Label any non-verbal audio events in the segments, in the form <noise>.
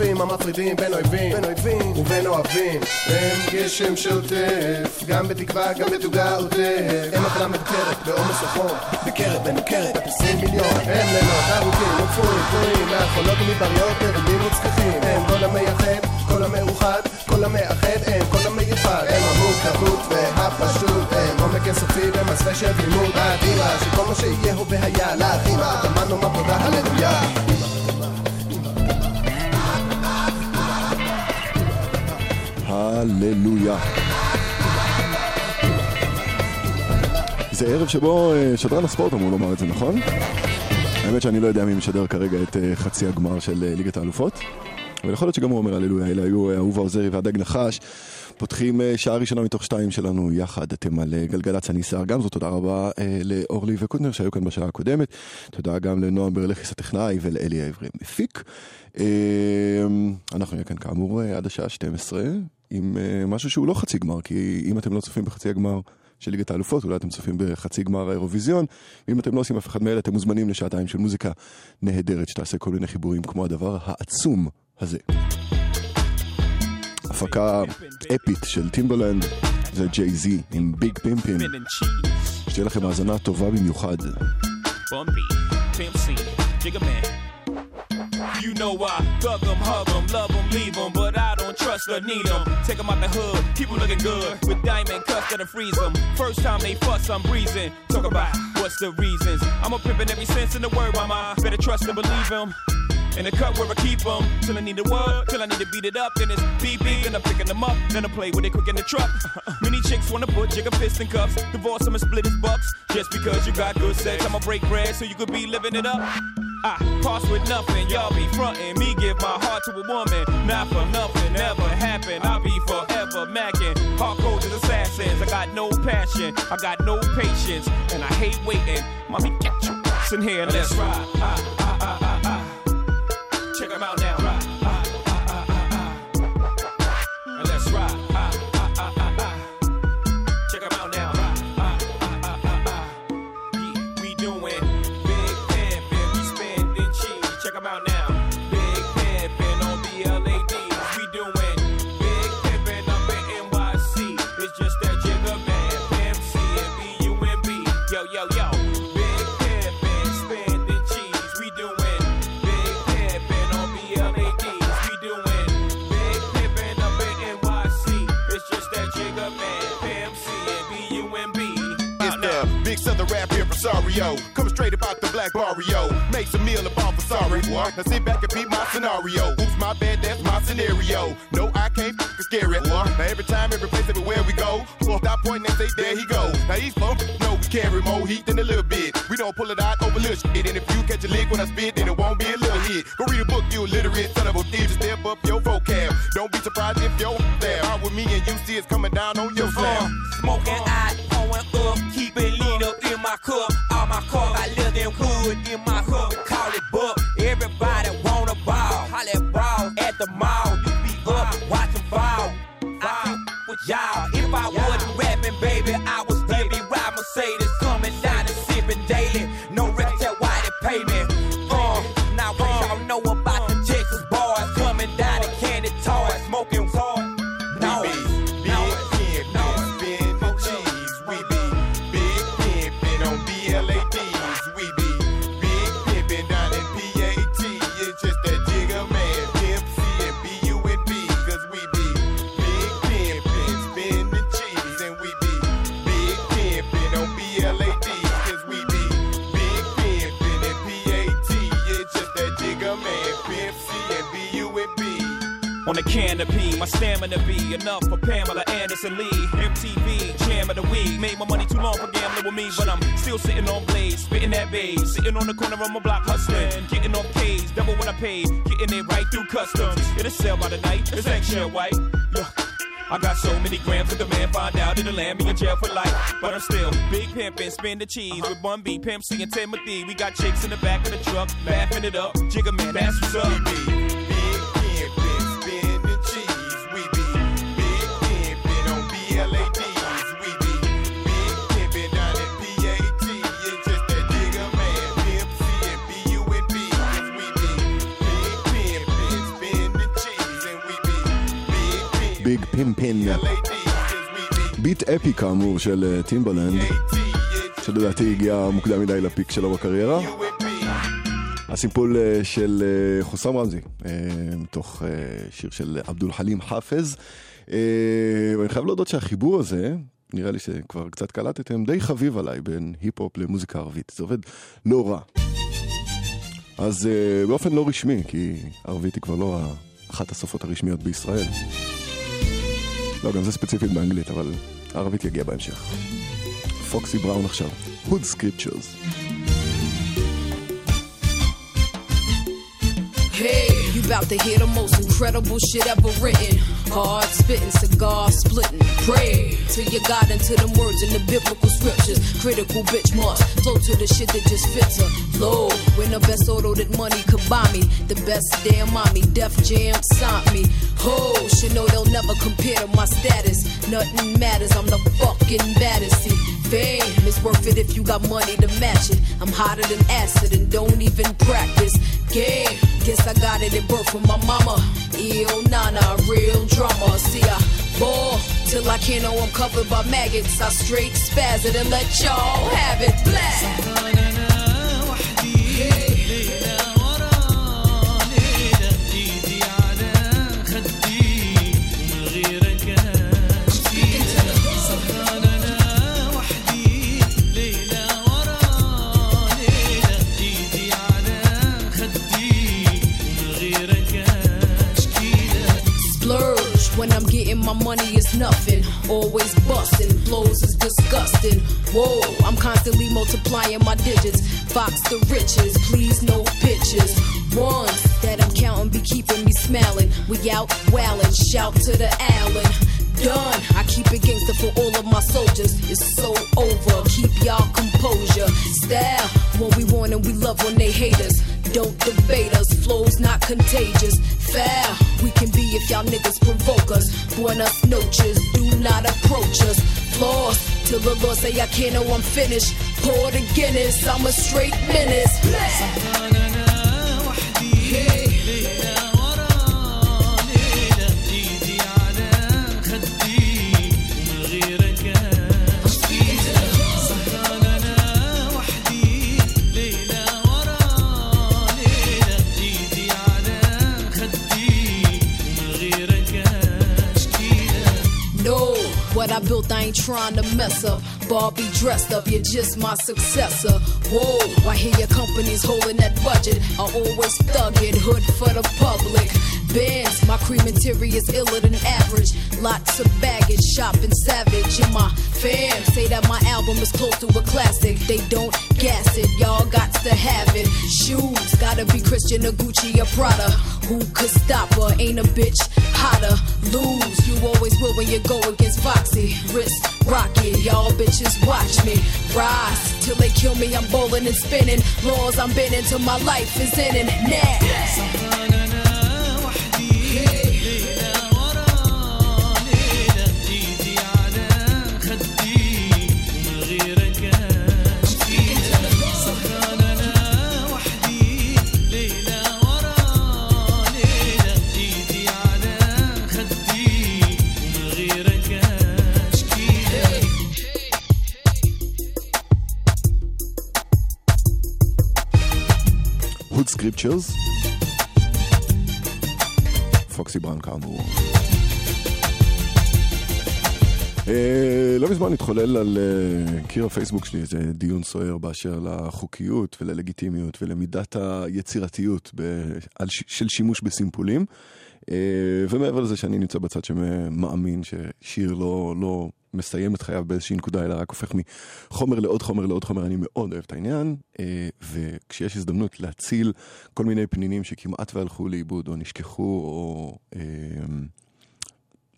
קוצפים, המפרידים בין אויבים בין אויבים ובין אוהבים. הם גשם שוטף גם בתקווה, גם בתוגה ודרך הם אכלה מקטרת בעומס החום בקרת מנוכרת בת עשרים מיליון. הם לילות ארוכים וקפואים תלויים מהחולות ומדבריות עירומים וצחיחים הם כל המייחד, כל המאוחד כל המאחד הם כל המיוחד. הם המורכבות והפשוט. הם עומק אינסופי במסווה של תמימות האדירה שכל מה שיהיה הוא והיה האדמה נאמר? תודה הללויה הללויה. זה ערב שבו אה, שדרן הספורט אמור לומר את זה, נכון? האמת שאני לא יודע מי משדר כרגע את אה, חצי הגמר של אה, ליגת האלופות. אבל יכול להיות שגם הוא אומר הללויה, אלה היו אה, אהובה עוזרי והדג נחש. פותחים שעה ראשונה מתוך שתיים שלנו יחד, אתם על גלגלצ, אני סער גמזו, תודה רבה לאורלי וקוטנר שהיו כאן בשעה הקודמת. תודה גם לנועם ברלכיס הטכנאי ולאלי העברי המפיק. אנחנו נהיה כאן כאמור עד השעה 12 עם אה, משהו שהוא לא חצי גמר, כי אם אתם לא צופים בחצי הגמר של ליגת האלופות, אולי אתם צופים בחצי גמר האירוויזיון, ואם אתם לא עושים אף אחד מאלה, אתם מוזמנים לשעתיים של מוזיקה נהדרת שתעשה כל מיני חיבורים כמו הדבר העצום הזה. הפקה אפית של טימבלנד, זה ג'יי זי עם Big Pimpin'. שתהיה לכם האזנה טובה במיוחד. You know I thug 'em, hug 'em, love 'em, leave 'em, but I don't trust or need 'em. Take 'em out the hood, keep 'em looking good, with diamond cuffs that'll freeze 'em. First time they fuss, I'm breezing. Talk about what's the reasons. I'm a pimpin' every sense in the word, mama. Better trust and believe 'em. In the cup where I keep them. Till I need a word, till I need to beat it up. Then it's beep beep, then I'm picking them up. Then I play with it quick in the truck. Uh-huh. Many chicks wanna put Jigga fist in cuffs. Divorce him and split his bucks. Just because you got good sex, I'ma break bread so you could be living it up. I pass with nothing, y'all be frontin'. Me give my heart to a woman, not for nothing, never happen. I'll be forever macking. Hardcore to assassins. I got no passion, I got no patience, and I hate waiting. Mommy, get your ass in here let's ride. Ah, ah, ah, ah, ah. Check 'em out now. Rosario. Coming straight about the black barrio. Make some meal about for sorry, boy. Now sit back and beat my scenario. Oops, my bad, that's my scenario. No, I can't f- scare it, boy. Now every time, every place, everywhere we go, stop pointing and say, there he go. Now these folks know we carry more heat than a little bit. We don't pull it out over little shit. And if you catch a lick when I spit, then it won't be a little hit. Go read a book, you illiterate son of a thief. Just step up your vocab. Don't be surprised if you're there. Out with me and you see it's coming down on your Uh, slam. smoking I on the canopy. My stamina be enough for Pamela Anderson Lee. MTV, jam of the week. Made my money too long for gambling with me, but I'm still sitting on blades, spitting that bass. Sitting on the corner of my block hustling. Getting off K's, double what I paid. Getting it right through customs. It'll sell by the night, it's extra white. Look. I got so many grams of the man find out it'll land me in jail for life. But I'm still big pimpin', spin the cheese with Bun B, Pimp C, and Timothy. We got chicks in the back of the truck, laughing it up. Jigga man, that's what's up. Big Pimpin'. ביט אפי כאמור של אה, טימבלנד, שלדעתי הגיע מוקדם מדי לפיק שלו בקריירה. הסימפול אה, של אה, חוסאם רמזי, מתוך שיר של עבדול חלים חאפז. ואני חייב להודות שהחיבור הזה, נראה לי שכבר קצת קלטתם, די חביב עליי בין היפ-הופ למוזיקה ערבית. זה עובד לא רע. אז באופן לא רשמי, כי ערבית היא כבר לא אחת השפות הרשמיות בישראל. לא, גם זה ספציפית באנגלית, אבל הערבית יגיע בהמשך. פוקסי בראון עכשיו, Hood Scriptures. Hey, about to hear the most incredible shit ever written. Hard spitting, cigar splitting. Pray to your God and to them words in the biblical scriptures. Critical bitch must flow to the shit that just fits her. Low, when the best auto that money could buy me. The best damn mommy, Def Jam signed me. Ho, should know they'll never compare to my status. Nothing matters, I'm the fucking baddest. See, fame is worth it if you got money to match it. I'm hotter than acid and don't even practice. Game, guess I got it at from my mama. Ill Nana, real drama. See, I ball till I can't know I'm covered by maggots. I straight spaz it and let y'all have it. Black. Always busting. Flows is disgusting. Whoa, I'm constantly multiplying my digits. Fox the riches, please no pictures. Ones that I'm counting be keeping me smiling. We out wildin', shout to the Allen. Done. I keep it gangster for all of my soldiers. It's so over. Keep y'all composure. Style what we want and we love when they hate us. Don't debate us. Flows not contagious. Foul. We can be if y'all niggas provoke us. Buenas noches. Do not approach us. Flaws. Till the Lord say I can't know I'm finished. Pour the Guinness. I'm a straight menace. No, what I built, I ain't trying to mess up. Barbie dressed up, you're just my successor. Whoa, I hear your company's holding that budget. I always thug it, hood for the public. Bands, my cream interior's iller than average. Lots of baggage, shopping savage. And my fans say that my album is close to a classic. They don't gas it, y'all got to have it. Shoes, gotta be Christian or Gucci or Prada. Who could stop her? Ain't a bitch hotter. Lose, you always will when you go against Foxy. Wrist rocket, y'all bitches watch me. Rise till they kill me, I'm bowling and spinning. Laws I'm bending till my life is in and Scriptures. פוקסי בראון כאמור. אה, לא מזמן התחולל על אה, קיר הפייסבוק שלי איזה דיון סוער באשר לחוקיות וללגיטימיות ולמידת היצירתיות של שימוש בסימפולים. אה, ומעבר לזה שאני נמצא בצד שמאמין ששיר לא, לא מסיים את חייו באיזושהי נקודה, אלא רק הופך מחומר לעוד חומר לעוד חומר, אני מאוד אוהב את העניין. אה, וכשיש הזדמנות להציל כל מיני פנינים שכמעט והלכו לאיבוד או נשכחו או אה,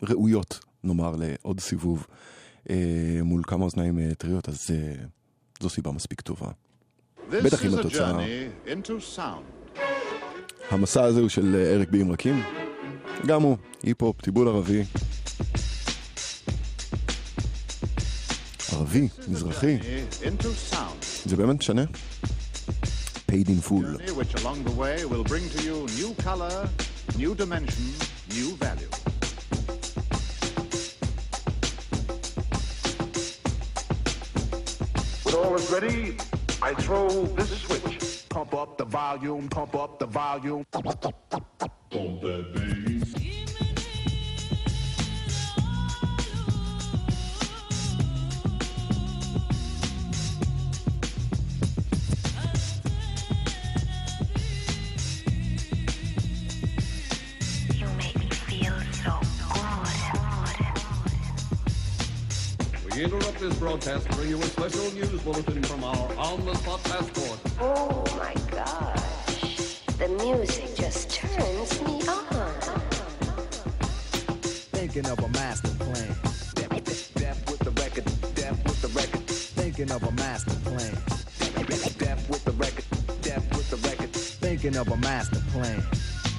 ראויות, נאמר, לעוד סיבוב אה, מול כמה אוזניים טריות, אז זו סיבה מספיק טובה. בטח עם התוצאה. המסע הזה הוא של אריק בים רקים. גם הוא, היפ-הופ, טיבול ערבי. ערבי, מזרחי, Journey into sound. זה באמת משנה? paid in full. Journey which along the way will bring to you new color, new dimension, new value. When all is ready, I throw this switch. Pump up the volume, pump up the volume. You We interrupt this broadcast to bring you a special news bulletin from our on-the-spot passport. Oh my gosh. The music just turns me on. Thinking of a master plan. Death with the record, death with the record. Thinking of a master plan. Death with the record, death with the record. Thinking of a master plan.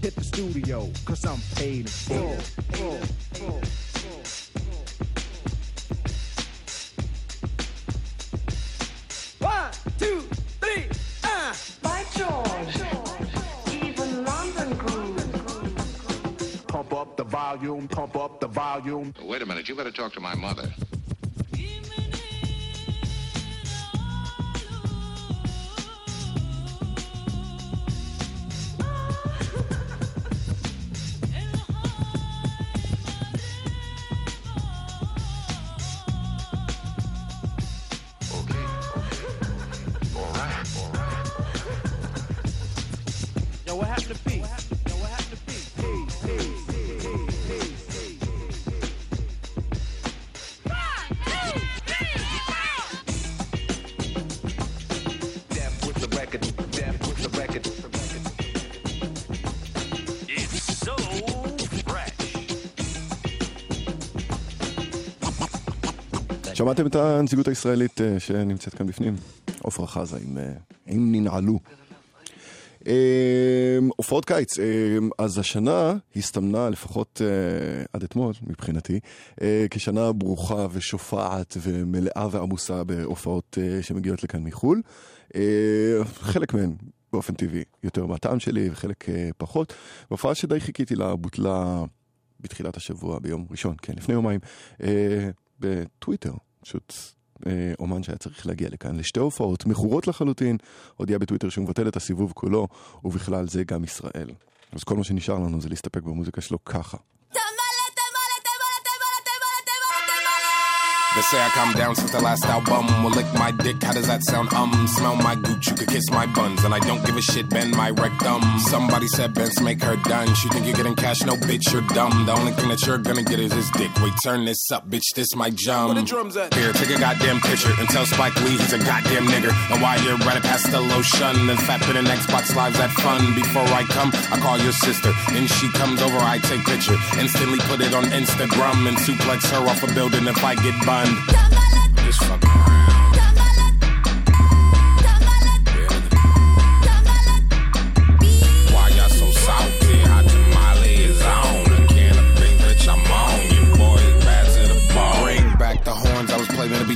hit the studio, cause I'm paid in full. full, full. One, two, three, ah! By George, even London groove. Pump up the volume, pump up the volume. Wait a minute, you better talk to my mother. שמעתם את הנציגות הישראלית אה, שנמצאת כאן בפנים? עפרה חזה עם אה, "אם ננעלו". אה, הופעות קיץ, אז השנה הסתמנה לפחות עד אתמול מבחינתי כשנה ברוכה ושופעת ומלאה ועמוסה בהופעות שמגיעות לכאן מחו"ל. חלק מהן באופן טבעי יותר מהטעם שלי וחלק פחות. והופעה שדי חיכיתי לה בוטלה בתחילת השבוע ביום ראשון, כן, לפני יומיים, בטוויטר, פשוט אה, אומן שהיה צריך להגיע לכאן לשתי הופעות מכורות לחלוטין, הודיע בטוויטר שהוא מבטל את הסיבוב כולו, ובכלל זה גם ישראל. אז כל מה שנשאר לנו זה להסתפק במוזיקה שלו ככה. They say I calm down since the last album. Will lick my dick, how does that sound? Um, smell my gooch, you could kiss my buns. And I don't give a shit, bend my rectum. Somebody said Benz make her done. She think you're getting cash, no bitch, you're dumb. The only thing that you're gonna get is his dick. Wait, turn this up, bitch, this my jump. Where the drums at? Here, take a goddamn picture and tell Spike Lee he's a goddamn nigger. And while you're running past the lotion and fat bit and Xbox Live's that fun. Before I come, I call your sister. And she comes over, I take picture. Instantly put it on Instagram and suplex her off a building if I get mind. Just fucking.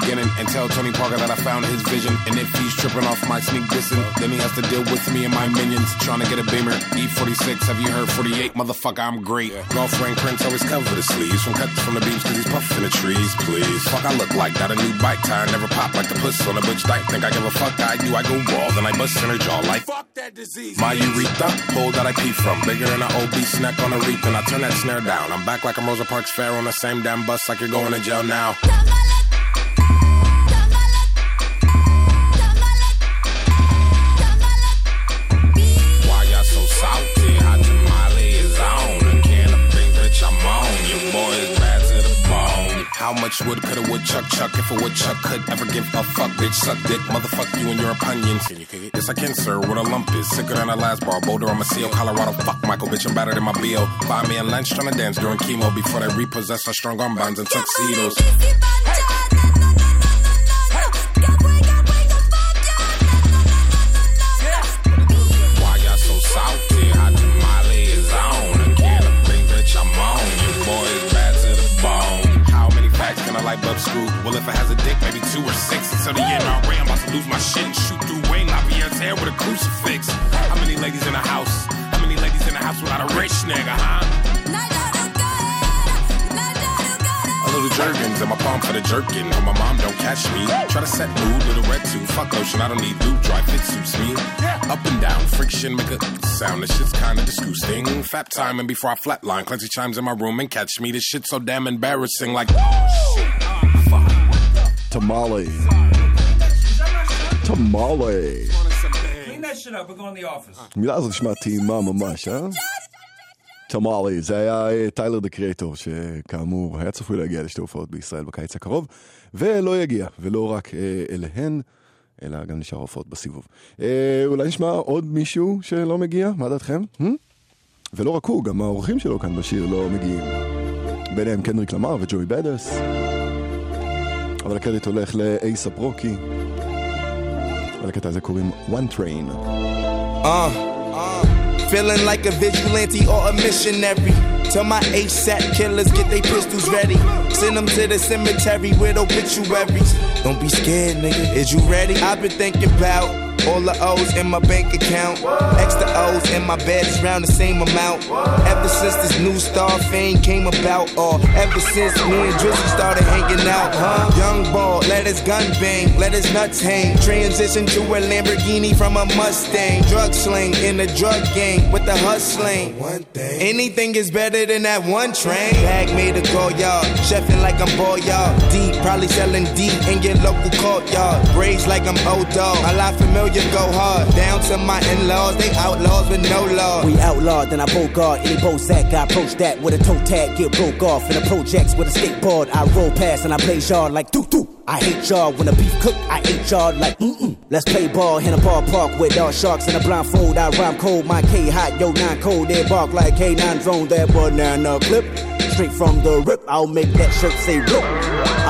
Beginning and tell Tony Parker that I found his vision. And if he's tripping off my sneak dissing, then he has to deal with me and my minions. Trying to get a beamer. E46, have you heard 48? Motherfucker, I'm great. Golf ring prints always cover the sleeves. From cuts from the beams cause he's puffing the trees, please. Fuck, I look like got a new bike tire. Never pop like the puss on a bitch dyke. Think I give a fuck, I do. I go raw, then I bust in her jaw like fuck that disease. My urethra, hole that I pee from. Bigger than an obese snack on a reef. And I turn that snare down. I'm back like I'm Rosa Parks Fair on the same damn bus like you're going to jail now. Why bone. How wood could a woodchuck chuck chuck. if a woodchuck could ever give a fuck? Bitch, suck dick, motherfuck you and your opinions. Can you kick it? Yes, I can, sir. What a lump is. Sicker than a last bar. Boulder, I'm a seal. Colorado, fuck Michael, bitch, I'm better than my BO. Find me in lunch trying to dance during chemo before they repossess our strong arm bands and tuxedos. Why Well, if it has a dick, maybe two or six. Until the end, I ran, I'm about to lose my shit and shoot through Wayne Lapierre's hair with a crucifix. How many ladies in the house? How many ladies in the house without a rich nigga, huh? A little jerkins in my palm for the jerkin. Or my mom don't catch me. Try to set mood a red tooth. Fuck lotion, I don't need lube. Dry fit suits me. Up and down, friction, make a sound. This shit's kinda disgusting. Fap time and before I flatline, Clancy chimes in my room and catch me. This shit's so damn embarrassing. Like, the office. המילה הזאת נשמעת טעימה ממש, אה? תמאלי, זה היה אה, טיילר דה קריאטור, שכאמור היה צפוי להגיע לשתי הופעות בישראל בקיץ הקרוב, ולא יגיע, ולא רק אה, אליהן, אלא גם לשאר ההופעות בסיבוב. אה, אולי נשמע עוד מישהו שלא מגיע? מה דעתכם? Hmm? ולא רק הוא, גם האורחים שלו כאן בשיר לא מגיעים. ביניהם קנדריק למר וג'וי בדס. אבל הקרדיט הולך לאייסאפ רוקי. ולקטע הזה קוראים One Train. Uh, feeling like a vigilante or a missionary. Tell my ASAP killers get their pistols ready. Send them to the cemetery with obituaries. Don't be scared, nigga. Is you ready? I've been thinking about all the O's in my bank account. Extra O's in my bed is round the same amount. Ever since this new star fame came about, or ever since me and Drizzy started hanging out, huh? Young ball, let his gun bang, let his nuts hang. Transition to a Lamborghini from a Mustang. Drug sling in the drug gang with the hustling. One thing. Anything is better than that one train. Bag made a call, y'all. Chefing like I'm boy, y'all. Deep, probably selling deep in your local courtyard. Braids like I'm old dog. My life familiar, go hard. Down to my in-laws, they outlaws with no law. We outlawed, then I bogart any Bozak. I approach that with a toe tag, get broke off in the projects with a skateboard. I roll past and I play yard like doo doo. I hate y'all when the beef cook. I hate y'all like mm mm. Let's play ball in a ballpark with all sharks in a blindfold. I rhyme cold, my K hot, yo nine cold. They bark like K9 drone. That banana clip. Straight from the rip, I'll make that shirt say rip.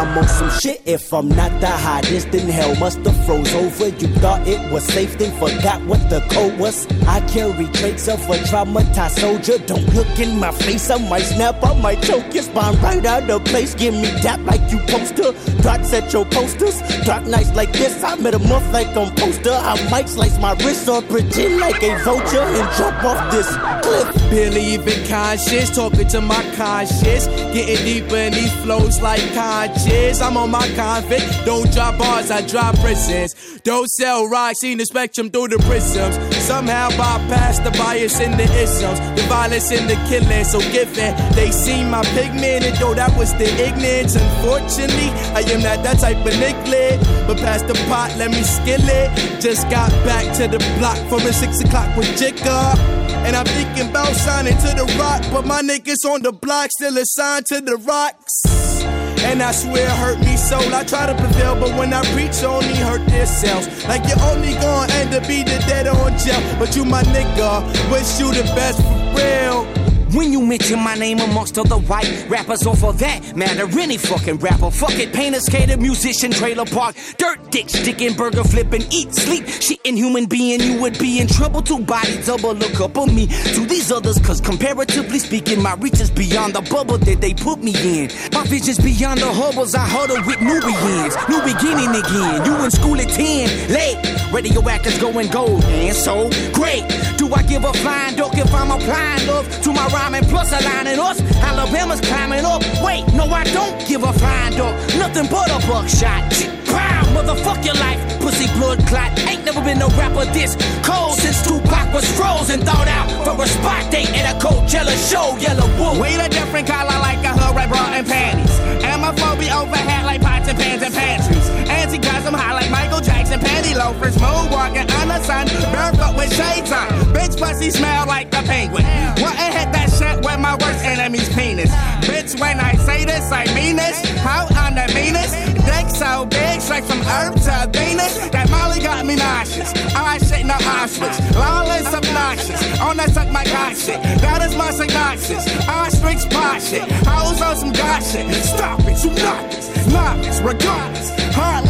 I'm on some shit. If I'm not the hottest, then hell must have froze over. You thought it was safe, then forgot what the code was. I carry traits of a traumatized soldier. Don't look in my face, I might snap, I might choke your spine right out of place. Give me tap like you poster. Dots at your posters. Dark nights like this, I met a month like I'm poster. I might slice my wrist or pretend like a vulture and jump off this cliff. Believe in conscience, talking to my conscience. Getting deeper in these flows like conscious. I'm on my convict. Don't drop bars, I drop prisons. Don't sell rocks, seen the spectrum through the prisms. Somehow bypass the bias in the isms, the violence in the killing. So given they see my pigment, and though that was the ignorance, unfortunately, I am not that type of nicklet. But past the pot, let me skill it. Just got back to the block from a six o'clock with Jigga. And I'm thinking about signing to the rock, but my niggas on the block still assigned to the rocks. And I swear it hurt me so. I try to prevail, but when I preach, only hurt themselves. Like you're only gonna end up either dead or in jail. But you my nigga, wish you the best for real. When you mention my name amongst other white rappers, or for that matter, any fucking rapper, fuck it, painter, skater, musician, trailer park, dirt dick, sticking, burger flipping, eat, sleep, shitting human being, you would be in trouble to body double look up on me to these others, cause comparatively speaking, my reach is beyond the bubble that they put me in. My vision's beyond the hubbles, I huddle with Nubians, new beginning again. You in school at 10, late, radioactives going gold, and so great. Do I give a flying duck if I'm applying love to my rhyming plus aligning us? Alabama's climbing up. Wait, no, I don't give a flying duck. Nothing but a buckshot. Pow, motherfuck your life. Pussy blood clot. Ain't never been no rapper this cold since Tupac was frozen. Thought out for a spot date at a Coachella show. Yellow wolf. We a different color like a hood red bra and panties. Be overhead like pots and pans and pantries. Anti-cosm high like Michael Jackson. Panty loafers. Moonwalking on the sun. Barefoot with shades on. Bitch pussy smell like the penguin. What and hit that with my worst enemy's penis. Bitch, when I say this, I mean this. How I'm the meanest. Dick so big, straight from Earth to Venus. That Molly got me nauseous. I shit no Auschwitz. Lawless, obnoxious. On that suck my god shit. That is my synopsis. Ostrich pot shit. Hoes on some god shit. Stop it, you novice. Novice, regardless.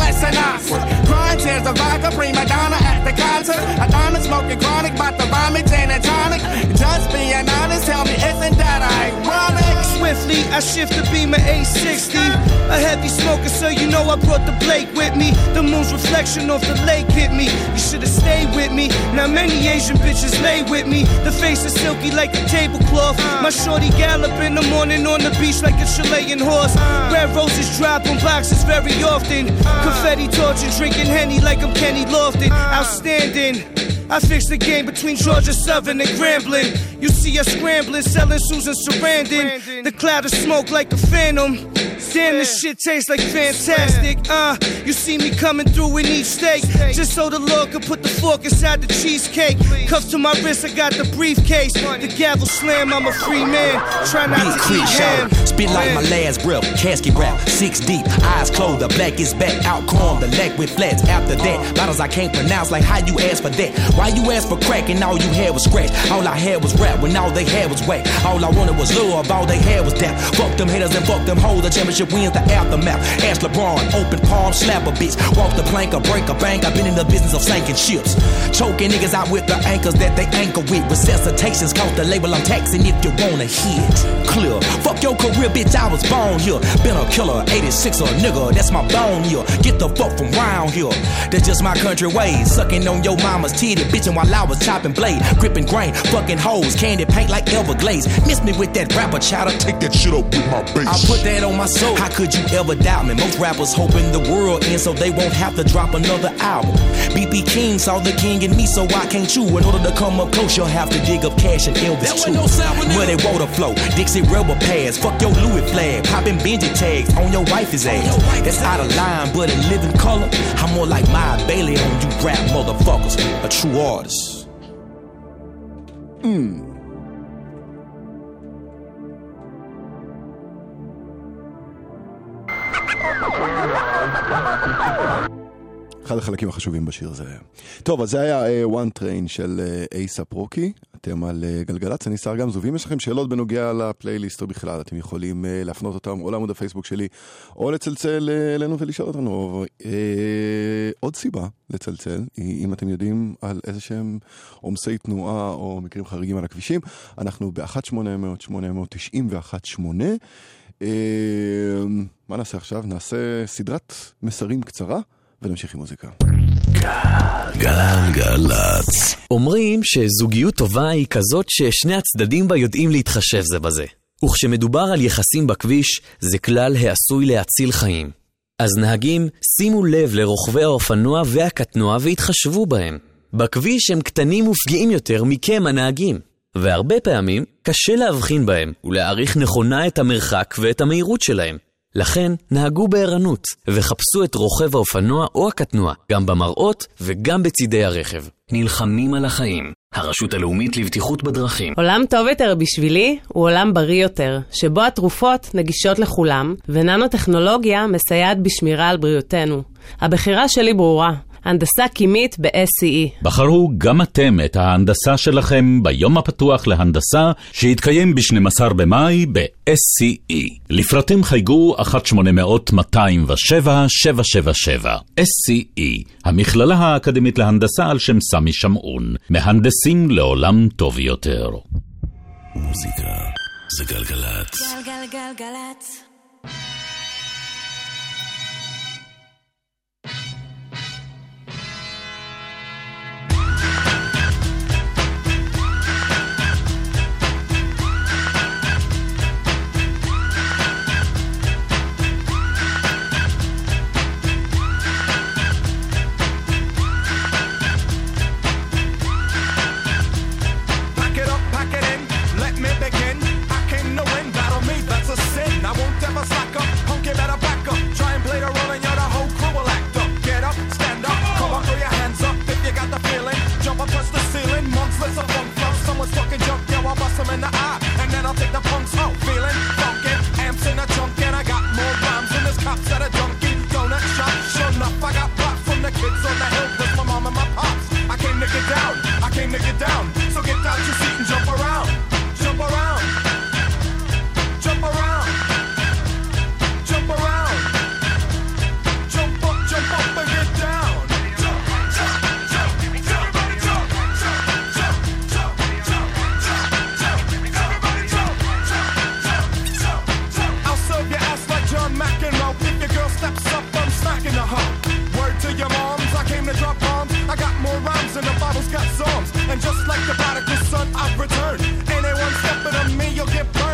Heartless and awkward. Crying tears of vodka, prima donna at the concert. Adonna smoking chronic, bout to vomit, gin and tonic. Just being honest, tell me, isn't that ironic? Swiftly, I shift the beamer 860. A heavy smoker, so you know I brought the Blake with me. The moon's reflection off the lake hit me. You should've stayed with me. Now many Asian bitches lay with me. The face is silky like a tablecloth. Uh. My shorty gallop in the morning on the beach like a Chilean horse. Uh. Red roses drop on boxes very often. Uh. Confetti torching, drinking Henny like I'm Kenny Lofton. Outstanding. I fix the game between Georgia Southern and Grambling. You see us scrambling, selling Susan Sarandon. The cloud of smoke like a phantom. Damn, this shit tastes like fantastic. Uh, you see me coming through in each steak. Just so the Lord could put the fork inside the cheesecake. Cuffs to my wrist, I got the briefcase. The gavel slam, I'm a free man. Try not Big to Creek eat ham. Spit like my last breath. Casket wrap. Six deep. Eyes closed. The black is back. Out The leg with flats. After that, bottles I can't pronounce. Like how you ask for that? Why you ask for crack and all you had was scratch? All I had was rap when all they had was whack. All I wanted was love. All they had was that. Fuck them haters and fuck them hoes. The championship wins the aftermath. Ask LeBron. Open palm. Slap a bitch. Walk the plank or break a bank. I've been in the business of sinking ships. Choking niggas out with the anchors that they anchor with. Resuscitations cost the label I'm taxing if you wanna hit. Clear. Fuck your career, bitch. I was born here. Been a killer, 86 or nigga. That's my bone here. Get the fuck from round here. That's just my country ways. Sucking on your mama's titty, bitching while I was chopping blade. Gripping grain, fucking hoes. Candy paint like Everglades. Miss me with that rapper chatter. Take that shit up with my bass. I put that on my soul. How could you ever doubt me? Most rappers hoping the world ends so they won't have to drop another album. BP King saw the king in me, so I can't you? In order to come up close, you'll have to dig up cash and Elvis too. Muddy water flow, Dixie rubber pads, fuck your Louis flag, popping Benji tags on your wife's ass. That's out of line, but in living color, I'm more like my Bailey on you rap motherfuckers, a true artist. Mm. אחד החלקים החשובים בשיר זה. טוב, אז זה היה uh, One Train של אייסאפ uh, רוקי, אתם על uh, גלגלצ, אני שר גמזו, ואם יש לכם שאלות בנוגע לפלייליסט או בכלל, אתם יכולים uh, להפנות אותם או לעמוד הפייסבוק שלי, או לצלצל uh, אלינו ולשאול אותנו. Uh, עוד סיבה לצלצל, היא אם אתם יודעים על איזה שהם עומסי תנועה או מקרים חריגים על הכבישים, אנחנו ב-1-800-891-8. Uh, מה נעשה עכשיו? נעשה סדרת מסרים קצרה. ונמשיך עם מוזיקה. גלגלצ. אומרים שזוגיות טובה היא כזאת ששני הצדדים בה יודעים להתחשב זה בזה. וכשמדובר על יחסים בכביש, זה כלל העשוי להציל חיים. אז נהגים, שימו לב לרוכבי האופנוע והקטנוע והתחשבו בהם. בכביש הם קטנים ופגיעים יותר מכם הנהגים. והרבה פעמים קשה להבחין בהם ולהעריך נכונה את המרחק ואת המהירות שלהם. לכן, נהגו בערנות, וחפשו את רוכב האופנוע או הקטנוע, גם במראות וגם בצידי הרכב. נלחמים על החיים. הרשות הלאומית לבטיחות בדרכים. עולם טוב יותר בשבילי הוא עולם בריא יותר, שבו התרופות נגישות לכולם, וננו-טכנולוגיה מסייעת בשמירה על בריאותנו. הבחירה שלי ברורה. הנדסה קימית ב-SCE. בחרו גם אתם את ההנדסה שלכם ביום הפתוח להנדסה שיתקיים ב-12 במאי ב-SCE. לפרטים חייגו 1-800-207-777. SCE, המכללה האקדמית להנדסה על שם סמי שמעון. מהנדסים לעולם טוב יותר. מוזיקה זה גלגלצ. גלגלגלגלצ. You better back up. Try and play the role and you're the whole crew will act up. Get up, stand up, come on, throw your hands up if you got the feeling. Jump up, touch the ceiling. Monks, let's up, funk. Someone's talking junk, yo, I'll bust them in the eye. And then I'll take the punks out. Feeling funky, amps in a trunk and I got more rhymes than this cops at a junkie donut shop. Sure enough, I got pop from the kids on the hill with my mom and my pops. I came to get down, I came to get down. And just like the prodigal son, I've returned. And in one step me, you'll get burned.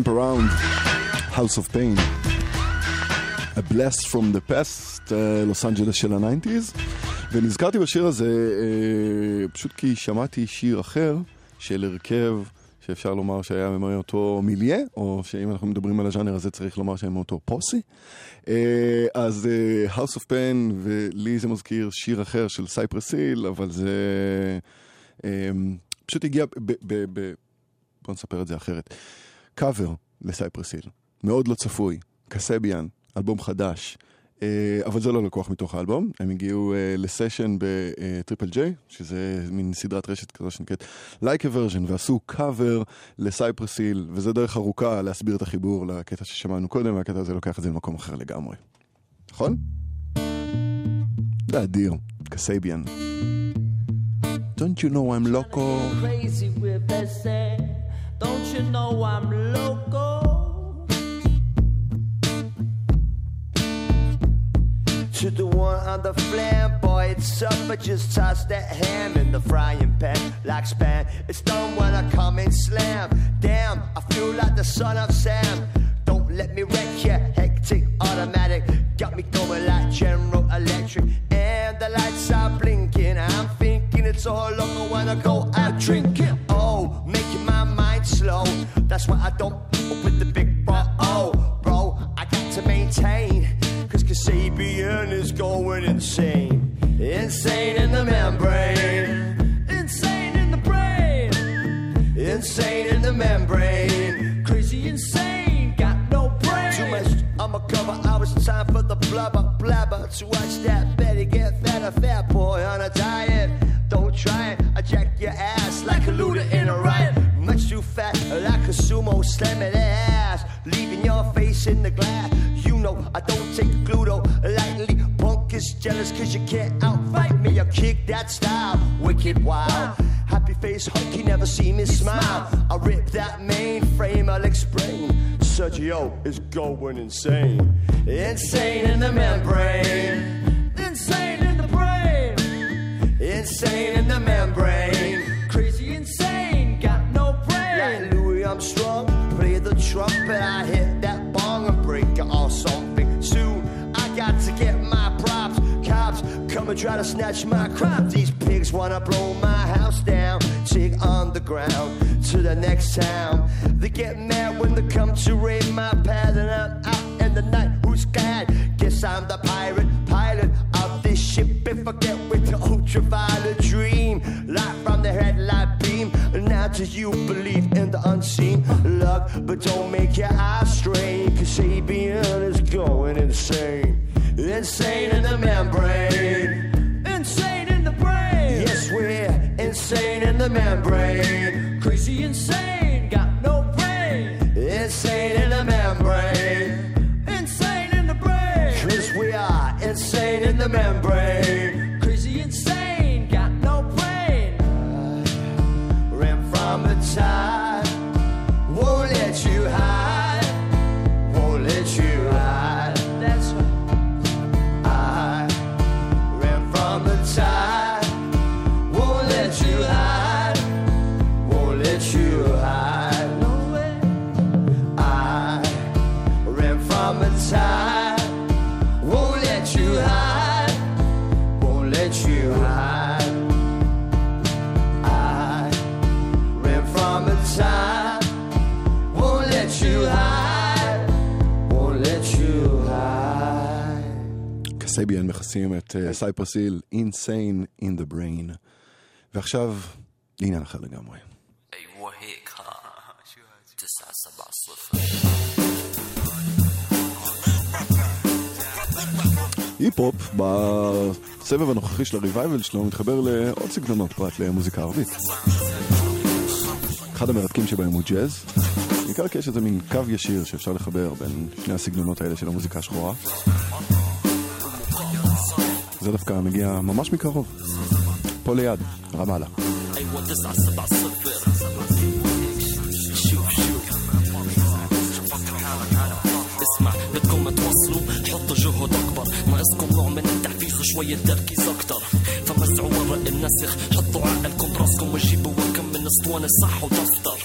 Jump around, House of Pain. A blast from the past, אה, לוס אנג'לס של ה nineties. ונזכרתי בשיר הזה אה, פשוט כי שמעתי שיר אחר של הרכב שאפשר לומר שהיה מאותו מיליה, או שאם אנחנו מדברים על הז'אנר הזה צריך לומר שהם מאותו posse. אה, אז אה, House of Pain, ולי זה מזכיר שיר אחר של סייפרס היל, אבל זה אה, פשוט הגיע ב... ב, ב בוא נספר את זה אחרת. קאבר לסייפרס היל, מאוד לא צפוי, קסביאן, אלבום חדש. אה, אבל זה לא לקוח מתוך האלבום, הם הגיעו אה, לסשן בטריפל ג'יי, שזה מין סדרת רשת כזו שנקראת a version, ועשו קאבר לסייפרס היל, וזה דרך ארוכה להסביר את החיבור לקטע ששמענו קודם, והקטע הזה לוקח את זה למקום אחר לגמרי. נכון? זה אדיר, קסביאן. Don't you know I'm loco? Don't you know I'm loco? To the one on the flamboy, it's up, but just toss that ham in the frying pan like span. It's done when I come and slam. Damn, I feel like the son of Sam. Don't let me wreck ya, hectic automatic. Got me going like General Electric. And the lights are blinking. I'm thinking it's all over when I go out drinking. Oh, mind slow. That's why I don't up with the big bro. Oh, bro, I got to maintain. Cause Kasabian is going insane. Insane in the membrane. Insane in the brain. Insane in the membrane. Crazy insane. Got no brain. Too much. I'ma cover hours. Time for the blubber blabber. To watch that Betty get fat. A fat boy on a diet. Don't try it. I jack your ass like a looter in a riot. Fat, like a sumo slamming ass, leaving your face in the glass. You know I don't take Gluto lightly. Punk is jealous cause you can't outfight me. I kick that style, wicked wild. Happy face, hunky, never see me smile. I rip that mainframe, I'll explain. Sergio is going insane. Insane in the membrane. Insane in the brain. Insane in the membrane. Trumpet. I hit that bong and break it or something. Soon I got to get my props. Cops come and try to snatch my crop. These pigs wanna blow my house down. Take underground to the next town. They get mad when they come to raid my pad, and I'm out in the night. Who's scared? Guess I'm the pirate pilot of this ship. If I get with the ultraviolet dream, light from the headlight. Now do you believe in the unseen? Luck, but don't make your eyes strain. Cause Sabian is going insane. Insane in the membrane. Insane in the brain. Yes, we're insane in the membrane. Crazy insane, got no brain. Insane in the membrane. Insane in the brain. Cause we are insane in the membrane. קסביאן מכסים את סייפרס היל, Insane in the Brain. ועכשיו, לעניין אחר לגמרי. היפ-הופ בסבב הנוכחי של ה revival שלו מתחבר לעוד סגנונות פרט למוזיקה ערבית. אחד המרתקים שבהם הוא ג'אז, בעיקר כי יש איזה מין קו ישיר שאפשר לחבר בין שני הסגנונות האלה של המוזיקה השחורה. זה דווקא מגיע ממש מקרוב. פה ליד, רמאללה. ايوه تسعة سبعة صفر اسمع بدكم توصلوا حطوا جهد اكبر ناقصكم نوع من التحفيز وشوية تركيز اكتر فمسعوا ورق النسخ حطوا عقلكم براسكم وجيبوا كم من اسطوانة صح ودفتر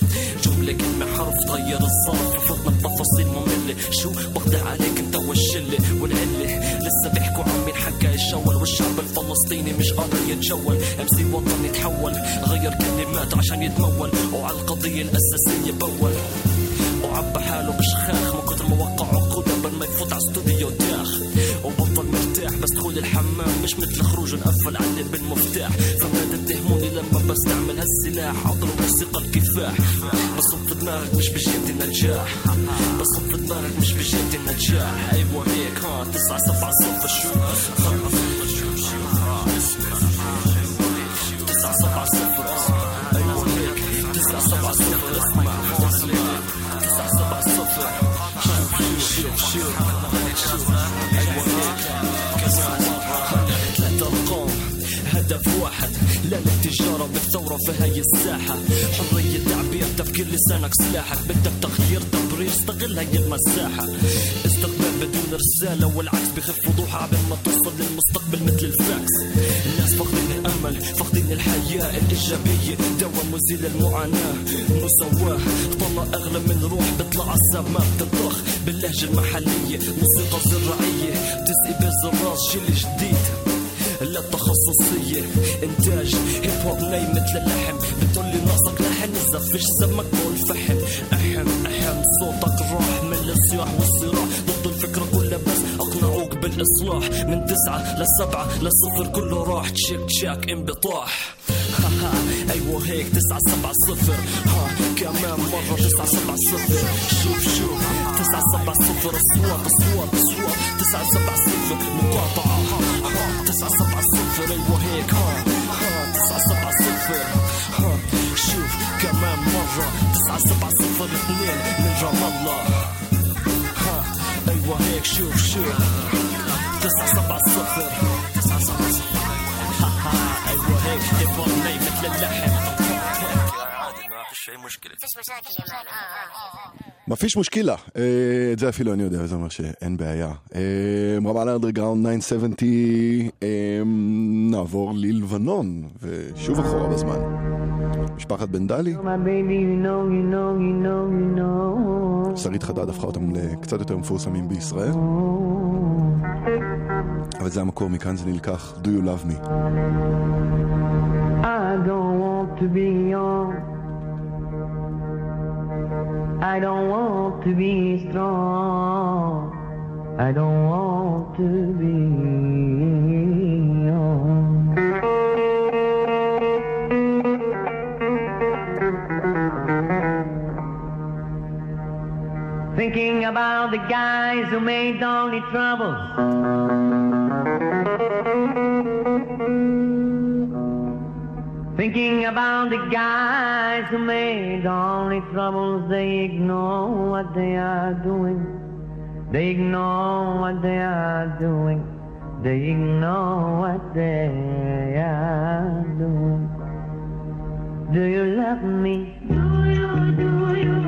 جملة كلمة حرف تغير الظرف رفضنا بتفاصيل مملة شو بقضي عليك انت والشلة والعلة لسه بيحكوا عن حكى يتشول والشعب الفلسطيني مش قادر يتجول امسي وطن يتحول غير كلمات عشان يتمول. وعلى القضية الأساسية بول وعبى حاله بشخاخ من كتر ما وقع عقود قبل ما يفوت على استوديو داخ وبطل مرتاح بس دخول الحمام مش مثل خروج نقفل عليه بالمفتاح فما تتهموني لما بستعمل هالسلاح. عطر موسيقى الكفاح. بصب في دماغك مش بجيبتي نجاح بصب في دماغك مش بجيبتي نجاح أيوه هيك ها تسعة سبعة للتجارة بالثورة في هاي الساحة. حرية تعبير تفكير لسانك سلاحك. بدك تغيير تبرير استغل هاي المساحة. استقبال بدون رسالة والعكس. بخف وضوحها قبل ما توصل للمستقبل مثل الفاكس. الناس فاقدين الأمل فاقدين الحياة الإيجابية. دواء مزيل المعاناة مساواة طلع أغلى من روح بيطلع عالسما بتطخ. باللهجة المحلية موسيقى زراعية. تسقي بز الراس جيل جديد. لا التخصصية إنتاج هيب هوب ناي مثل اللحم بتقولي ناقصك لحن إذا فيش سمك؟ والفحم أحم أحم. صوتك راح من الصياح والصراع ضد الفكرة كلها بس أقنعوك بالإصلاح. من تسعة لسبعة لصفر كله راح. تشيك تشاك انبطاح. <laughs> أيوه هيك تسعة سبعة صفر. ها كمان مرة تسعة سبعة صفر. شوف شوف. تسعة سبعة صفر. أصوات أصوات أصوات. تسعة سبعة صفر. مقاطعة. ها تسعة سبعة صفر أيوه هيك ها ها تسعة سبعة صفر ها شوف كمان مرة تسعة سبعة صفر اثنين من رام الله ها أيوه هيك شوف شوف تسعة سبعة صفر تسعة سبعة صفر ها ها أيوه هيك هيب هوب ناي مثل اللحم عادي ما في شيء مشكلة مفيش مشاكل يا مان آه آه מה פיש מושקילה? אה, את זה אפילו אני יודע, זה אומר שאין בעיה. אה, רמאללה אנדרגראונד 970, אה, נעבור ללבנון, ושוב אחורה בזמן. משפחת בן דלי. שרית חדד הפכה אותם לקצת יותר מפורסמים בישראל. אבל זה המקור, מכאן זה נלקח, Do You Love Me. I don't want to be young. I don't want to be strong. I don't want to be. Thinking about the guys who made only troubles. Thinking about the guys who made only troubles, they ignore what they are doing. They ignore what they are doing. They ignore what they are doing. Do you love me? Do you, do you?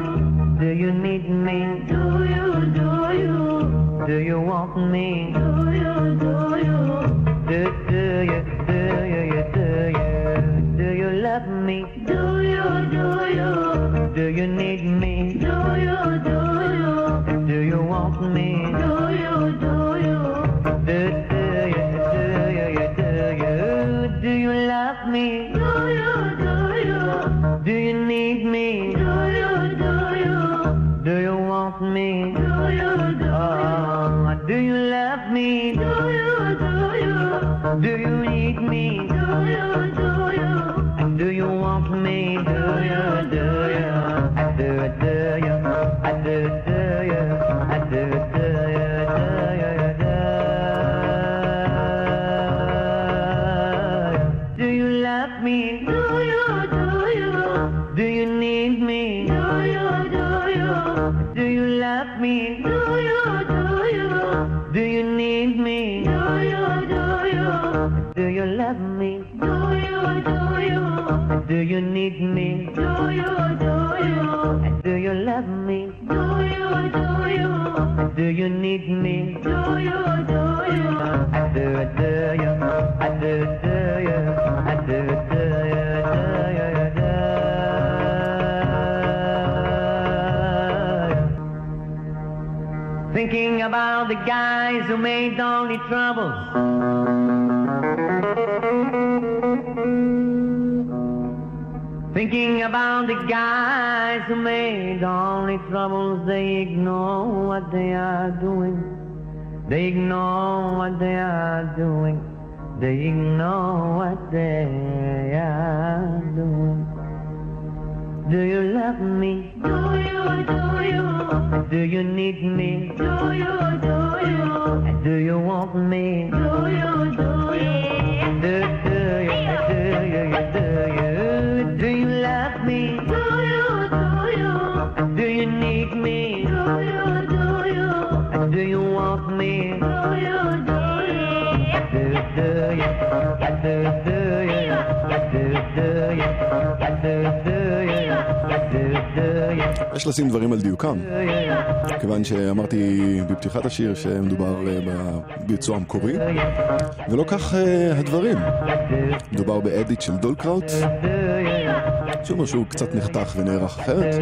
Do you need me? Do you, do you? Do you want me? Do you, do you? Do, do you, do you, you, do you? Do you love me? Do you, do you? Do you need me? Do you, do you? Do you want me? Do you, do you? Do, do you, do you, you, do you? Do you love me? Do you, do you? Do you need me? Do you, do you? Do you want me? Do you, do you? Do you love me? Do you, do you? Do you need me? Do you, do you? Want me? Do you, do you? Do, you? The guys who made only troubles. Thinking about the guys who made only troubles, they ignore what they are doing. They ignore what they are doing. They ignore what they are doing. Do you love me? Do you, do you? Do you need me? Do you, do you? Do you want me? Do you, do you? Do, do you, do you, do you? Do you love me? Do you, do you? Do you need me? Do you, do you? Do you want me? Do you, do you? Do, do you? Do, do you? Do, do you? Do, do you? יש לשים דברים על דיוקם. כיוון שאמרתי בפתיחת השיר שמדובר אה, בביצוע המקורי, ולא כך אה, הדברים. מדובר באדיט של דולקראוט, שהוא קצת נחתך ונערך אחרת,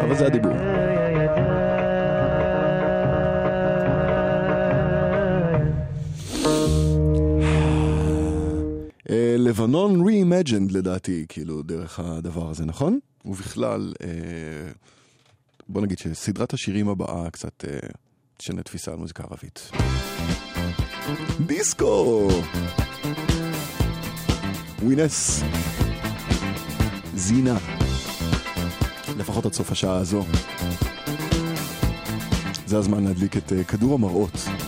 אבל זה הדיבור. לבנון re-imagined לדעתי, כאילו, דרך הדבר הזה, נכון? ובכלל, אה, בוא נגיד שסדרת השירים הבאה קצת אה, תשנה תפיסה על מוזיקה ערבית. דיסקו! ווינס. זינה. לפחות עד סוף השעה הזו. זה הזמן להדליק את אה, כדור המראות.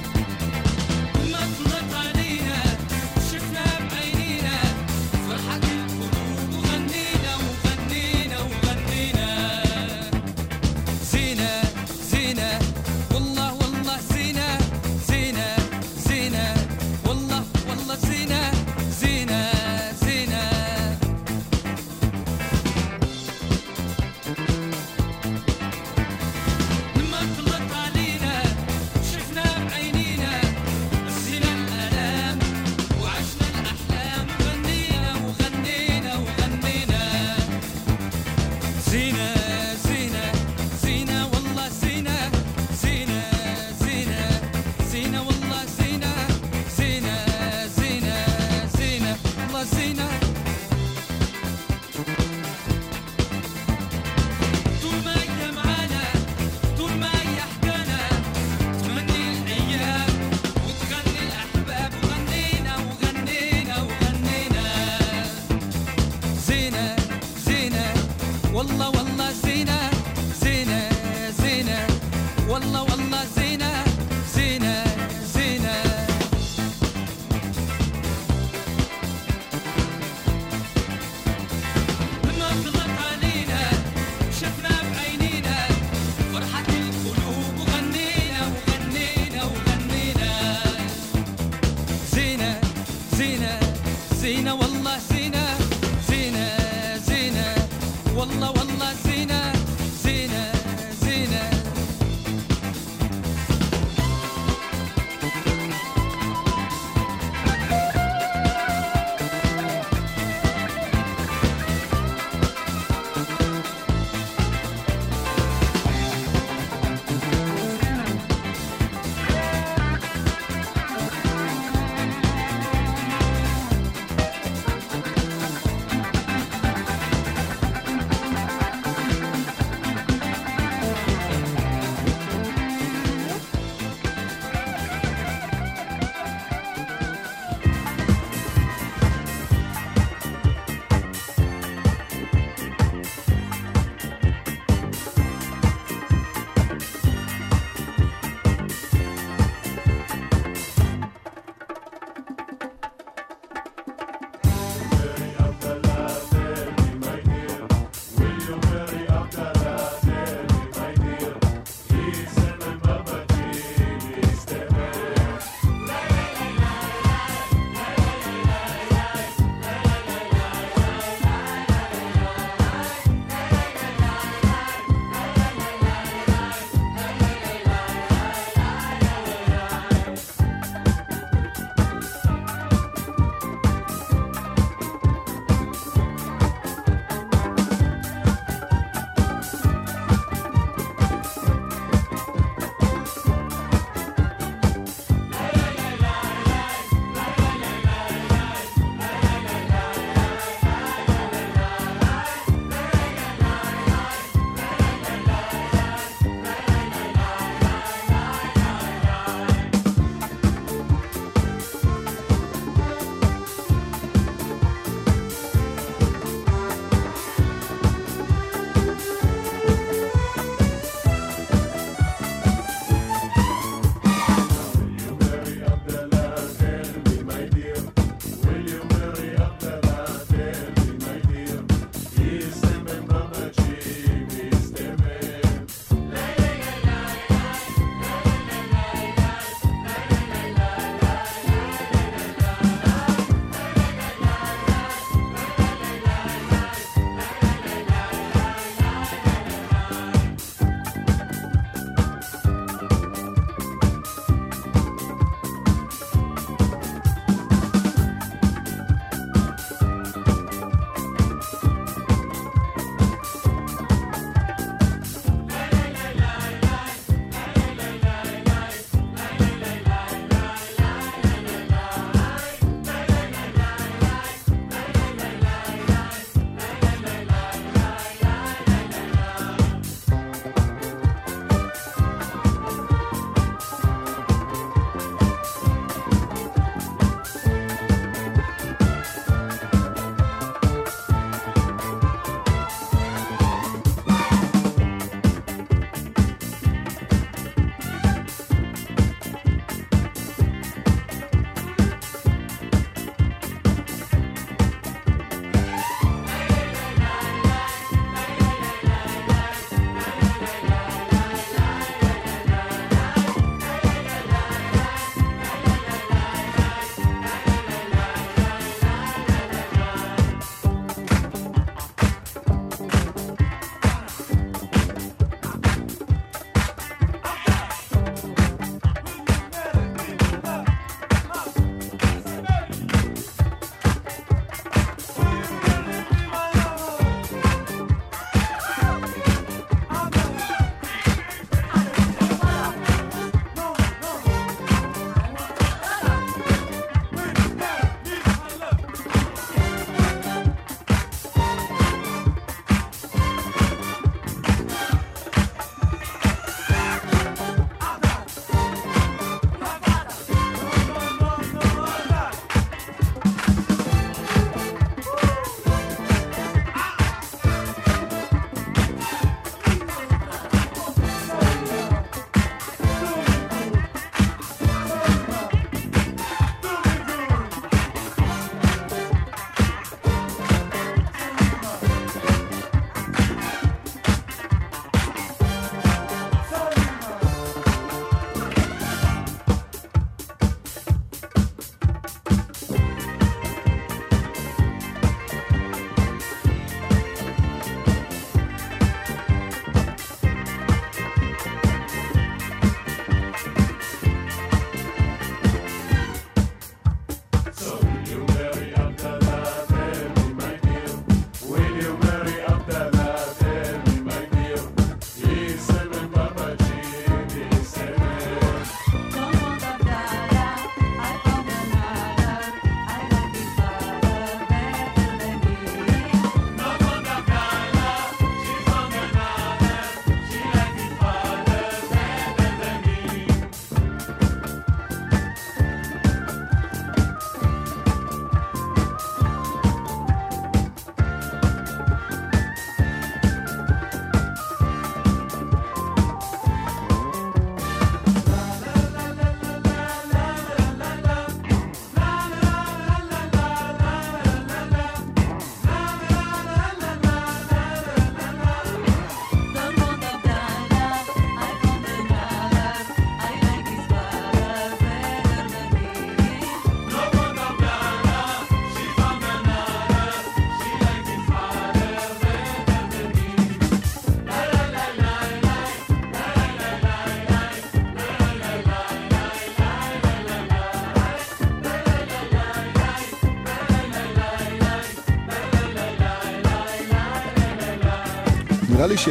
נראה לי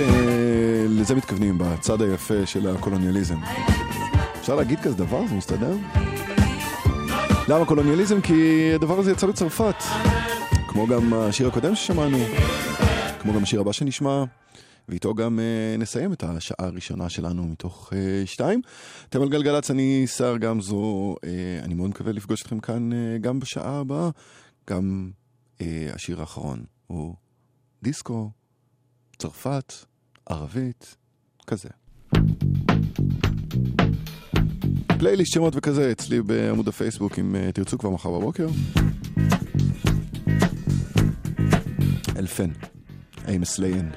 שלזה מתכוונים, בצד היפה של הקולוניאליזם. אפשר להגיד כזה דבר? זה מסתדר? למה קולוניאליזם? כי הדבר הזה יצא בצרפת. כמו גם השיר הקודם ששמענו, כמו גם השיר הבא שנשמע, ואיתו גם אה, נסיים את השעה הראשונה שלנו מתוך אה, שתיים. אתם על גלגלצ, אני שר גמזו, אה, אני מאוד מקווה לפגוש אתכם כאן אה, גם בשעה הבאה. גם אה, השיר האחרון הוא דיסקו, צרפת, ערבית, כזה. פלייליסט שמות וכזה אצלי בעמוד הפייסבוק אם אה, תרצו כבר מחר בבוקר. אלפן, איימס ליין.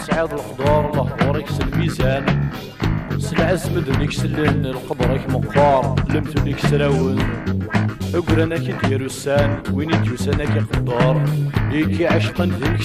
سعاد الخضار الله يكسر سلميزان سلع اسمد سلين القبرك مقار لمتو يكسراون اقرانا أقرانك ديرو السان وين يتوسانا كي قدار يكي عشقا ذي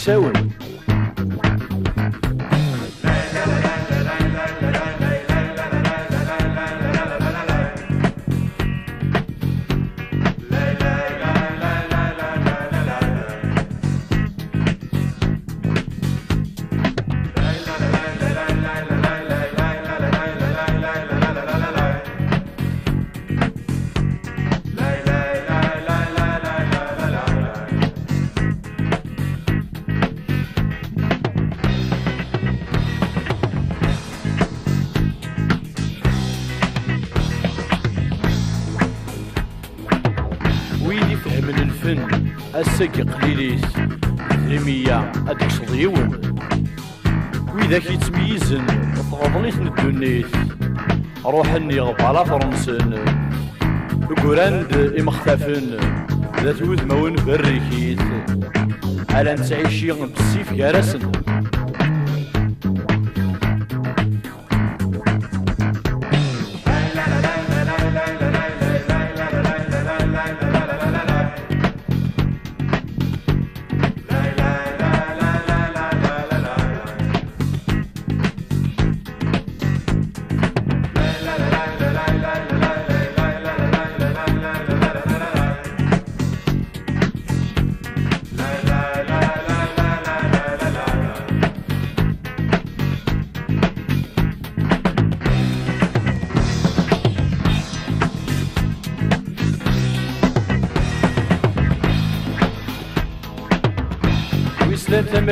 ثق قليليس لمية هاديك صديون وإذاك يتميزن تغضنيتن الدنيت روحني على فرنسن. وكراند إمختفن ذات وذمون بريكيت ألا نتعيشي بسيف كارسن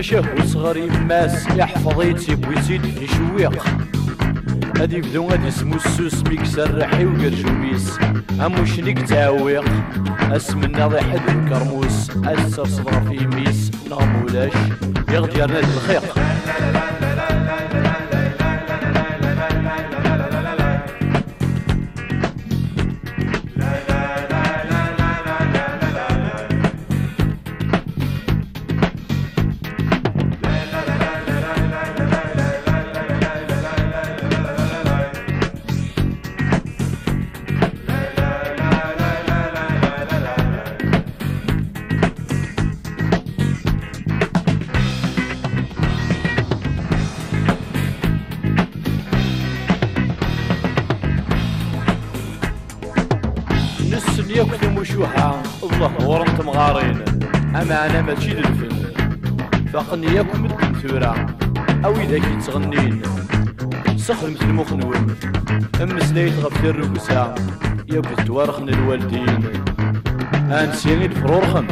تماشاه وصغر يماس يحفظ يتيب ويزيد يشويق هادي بدو غادي اسمو السوس ميكسر رحي وقرجوميس همو شنيك تعويق اسمنا ضي حد الكرموس اسا صدر في ميس. نغمولاش يغدي رناد الخيق أما أنا ماشي للفن فقني ياكل مدن ثورة أو إذا كي تغنين سخر مثل مخنون أما سلايت غفير الرقسة ياكل توارخن الوالدين أنسيني الفرورخن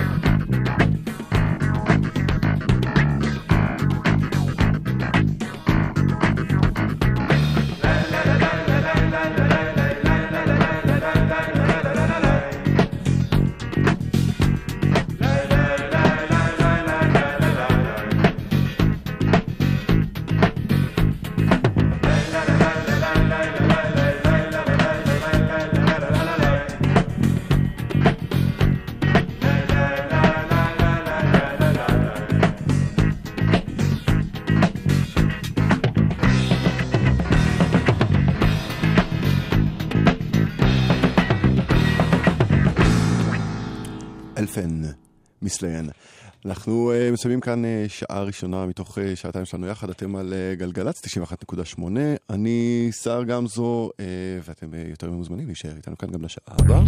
אנחנו uh, מסיימים כאן uh, שעה ראשונה מתוך uh, שעתיים שלנו יחד, אתם על uh, גלגלצ 91.8, אני סער גמזו, uh, ואתם uh, יותר ממוזמנים להישאר איתנו כאן גם לשעה הבאה.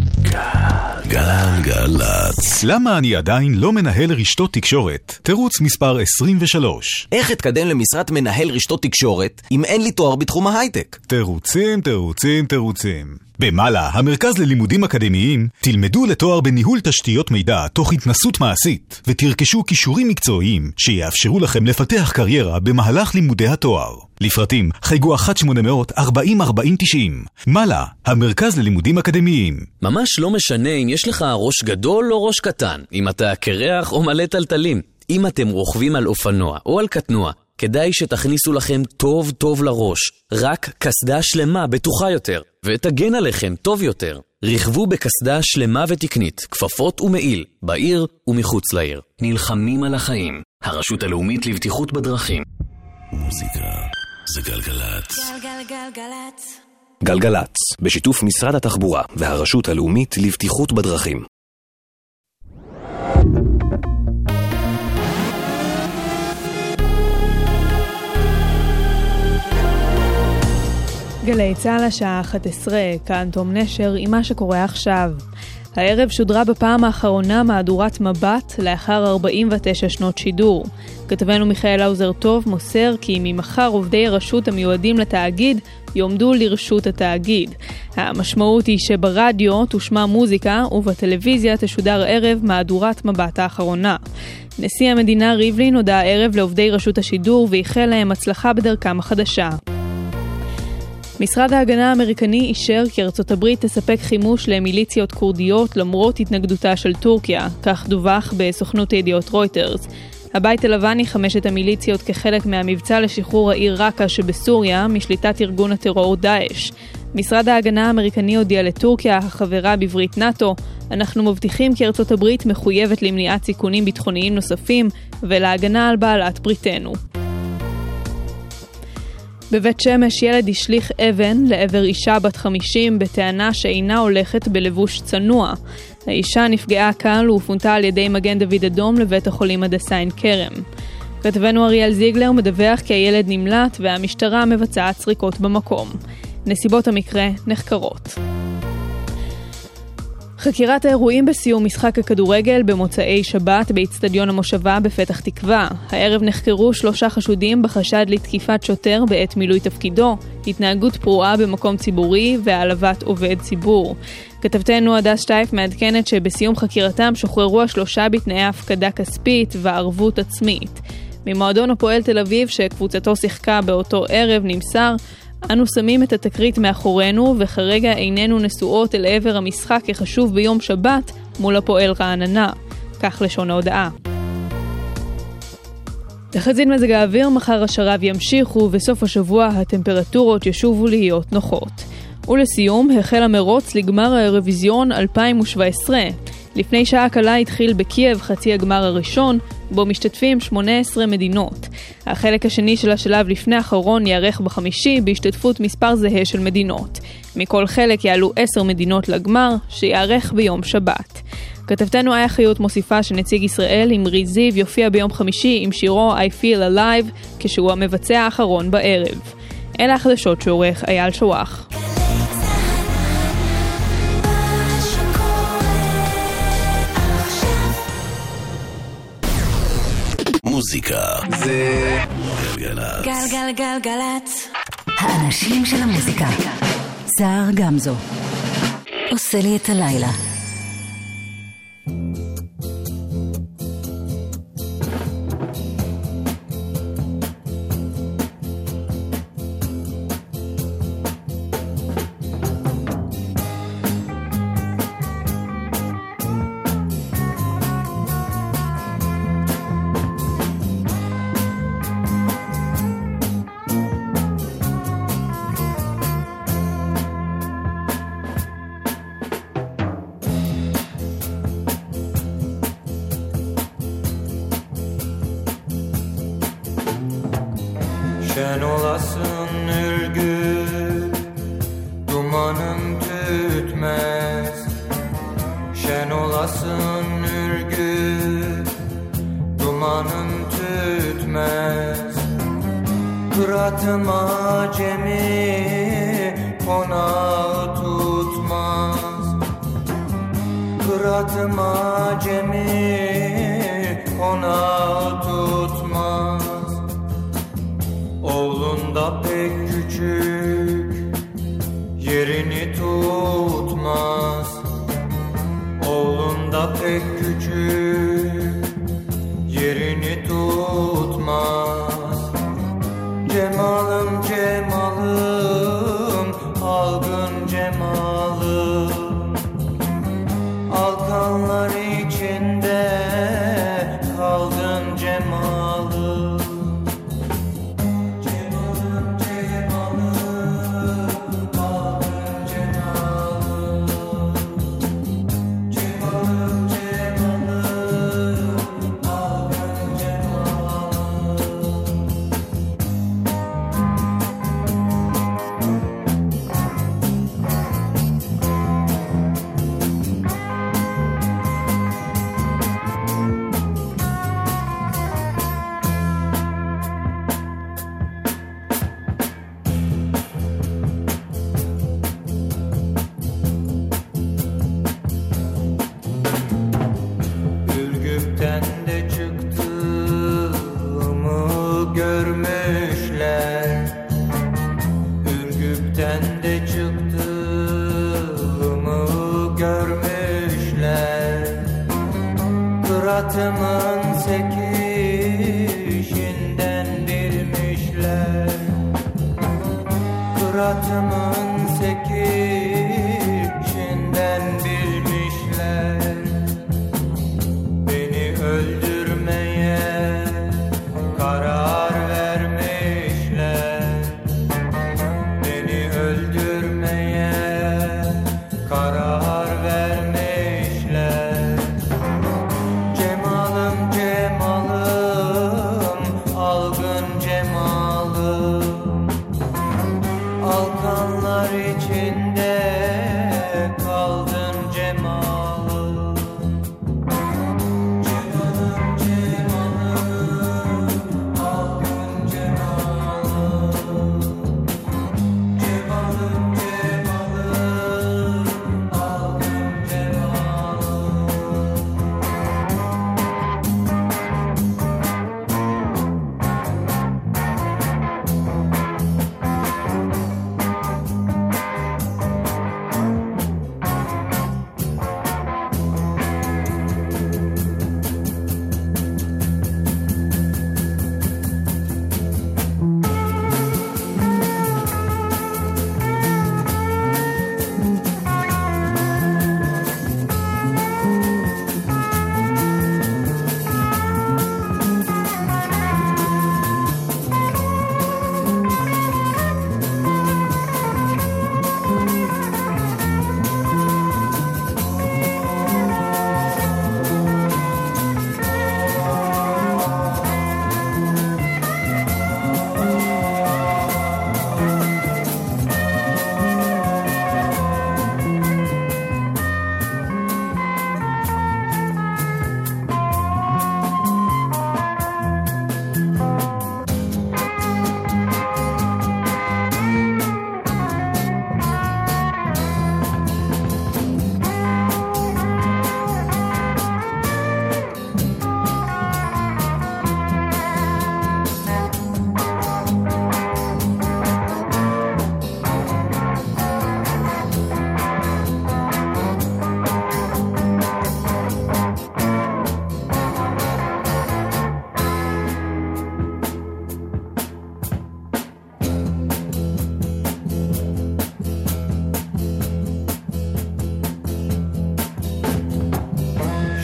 גלגלצ. למה אני עדיין לא מנהל רשתות תקשורת? תירוץ מספר 23. איך אתקדם למשרת מנהל רשתות תקשורת אם אין לי תואר בתחום ההייטק? תירוצים, תירוצים, תירוצים. במעלה, המרכז ללימודים אקדמיים, תלמדו לתואר בניהול תשתיות מידע תוך התנסות מעשית, ותרכשו כישורים מקצועיים שיאפשרו לכם לפתח קריירה במהלך לימודי התואר. לפרטים, חייגו 1-800-404090. מעלה, המרכז ללימודים אקדמיים. ממש לא משנה אם יש לך ראש גדול או ראש קטן, אם אתה קרח או מלא טלטלים. אם אתם רוכבים על אופנוע או על קטנוע, כדאי שתכניסו לכם טוב טוב לראש, רק קסדה שלמה בטוחה יותר, ותגן עליכם טוב יותר. רכבו בקסדה שלמה ותקנית, כפפות ומעיל, בעיר ומחוץ לעיר. נלחמים על החיים. הרשות הלאומית לבטיחות בדרכים. מוזיקה זה גלגלצ. גלגלגלגלצ. גלגלצ, בשיתוף משרד התחבורה והרשות הלאומית לבטיחות בדרכים. גלי צה"ל השעה 11, כאן תום נשר עם מה שקורה עכשיו. הערב שודרה בפעם האחרונה מהדורת מבט לאחר 49 שנות שידור. כתבנו מיכאל האוזר טוב מוסר כי ממחר עובדי הרשות המיועדים לתאגיד יועמדו לרשות התאגיד. המשמעות היא שברדיו תושמע מוזיקה ובטלוויזיה תשודר הערב מהדורת מבט האחרונה. נשיא המדינה ריבלין הודה הערב לעובדי רשות השידור ואיחל להם הצלחה בדרכם החדשה. משרד ההגנה האמריקני אישר כי ארצות הברית תספק חימוש למיליציות כורדיות למרות התנגדותה של טורקיה, כך דווח בסוכנות הידיעות רויטרס. הבית הלבן יחמש את המיליציות כחלק מהמבצע לשחרור העיר ראקה שבסוריה משליטת ארגון הטרור דאעש. משרד ההגנה האמריקני הודיע לטורקיה, החברה בברית נאט"ו, אנחנו מבטיחים כי ארצות הברית מחויבת למניעת סיכונים ביטחוניים נוספים ולהגנה על בעלת בריתנו. בבית שמש ילד השליך אבן לעבר אישה בת 50 בטענה שאינה הולכת בלבוש צנוע. האישה נפגעה קל ופונתה על ידי מגן דוד אדום לבית החולים הדסה עין כרם. כתבנו אריאל זיגלר מדווח כי הילד נמלט והמשטרה מבצעת סריקות במקום. נסיבות המקרה נחקרות. חקירת האירועים בסיום משחק הכדורגל במוצאי שבת באיצטדיון המושבה בפתח תקווה. הערב נחקרו שלושה חשודים בחשד לתקיפת שוטר בעת מילוי תפקידו, התנהגות פרועה במקום ציבורי והעלבת עובד ציבור. כתבתנו הדס שטייף מעדכנת שבסיום חקירתם שוחררו השלושה בתנאי הפקדה כספית וערבות עצמית. ממועדון הפועל תל אביב שקבוצתו שיחקה באותו ערב נמסר אנו שמים את התקרית מאחורינו וכרגע איננו נשואות אל עבר המשחק החשוב ביום שבת מול הפועל רעננה. כך לשון ההודעה. תחזית מזג האוויר מחר השרב ימשיך ובסוף השבוע הטמפרטורות ישובו להיות נוחות. ולסיום, החל המרוץ לגמר האירוויזיון 2017. לפני שעה קלה התחיל בקייב חצי הגמר הראשון, בו משתתפים 18 מדינות. החלק השני של השלב לפני האחרון ייערך בחמישי בהשתתפות מספר זהה של מדינות. מכל חלק יעלו 10 מדינות לגמר, שייערך ביום שבת. כתבתנו איה חיות מוסיפה שנציג ישראל, אמרי זיו, יופיע ביום חמישי עם שירו I Feel Alive, כשהוא המבצע האחרון בערב. אלה החדשות שעורך אייל שואח. מוזיקה זה גלגלצ. גלגלגלגלצ. האנשים של המוזיקה. סער גמזו. עושה לי את הלילה. on.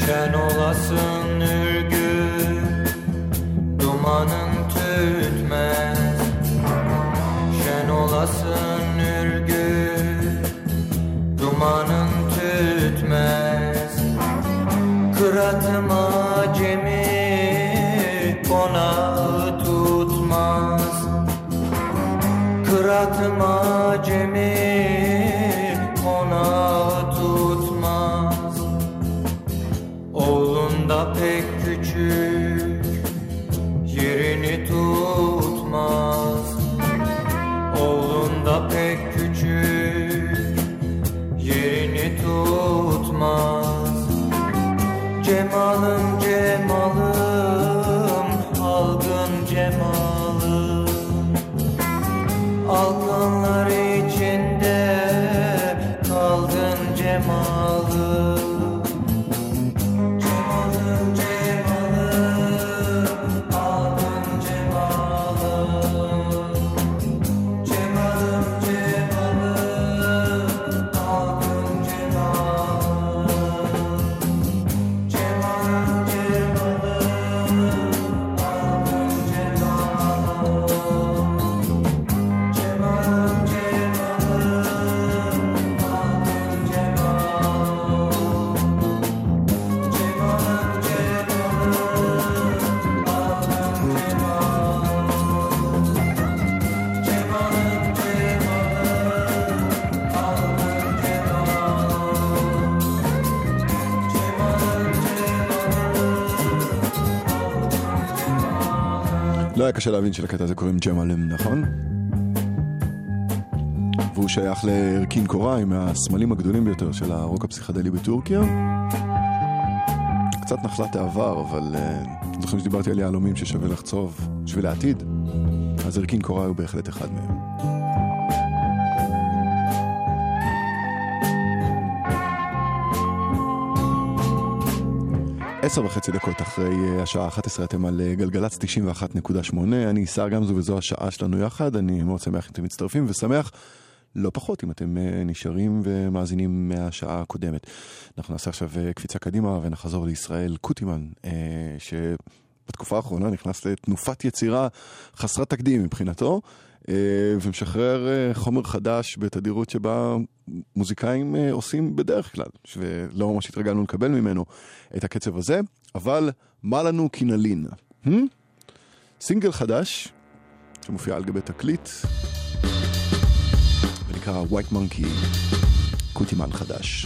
Sen olasın ürgü Dumanın tütmez Şen olasın ürgü Dumanın קשה להבין שלקטע הזה קוראים ג'מאלם, נכון? והוא שייך לארקין קוראי, מהסמלים הגדולים ביותר של הרוק הפסיכדלי בטורקיה. קצת נחלת העבר, אבל uh, זוכרים שדיברתי על יהלומים ששווה לחצוב בשביל העתיד? אז ארקין קוראי הוא בהחלט אחד מהם. עשר וחצי דקות אחרי אה, השעה 11 אתם על אה, גלגלצ 91.8, אני שר גמזו וזו השעה שלנו יחד, אני מאוד שמח אם אתם מצטרפים ושמח לא פחות אם אתם אה, נשארים ומאזינים מהשעה הקודמת. אנחנו נעשה עכשיו קפיצה קדימה ונחזור לישראל קוטימן, שבתקופה האחרונה נכנס לתנופת יצירה חסרת תקדים מבחינתו. אה, ומשחרר אה, חומר חדש בתדירות שבה מוזיקאים אה, עושים בדרך כלל, ולא ממש התרגלנו לקבל ממנו את הקצב הזה, אבל מה לנו כי? Hmm? סינגל חדש שמופיע על גבי תקליט ונקרא White Monkey, קוטימן חדש.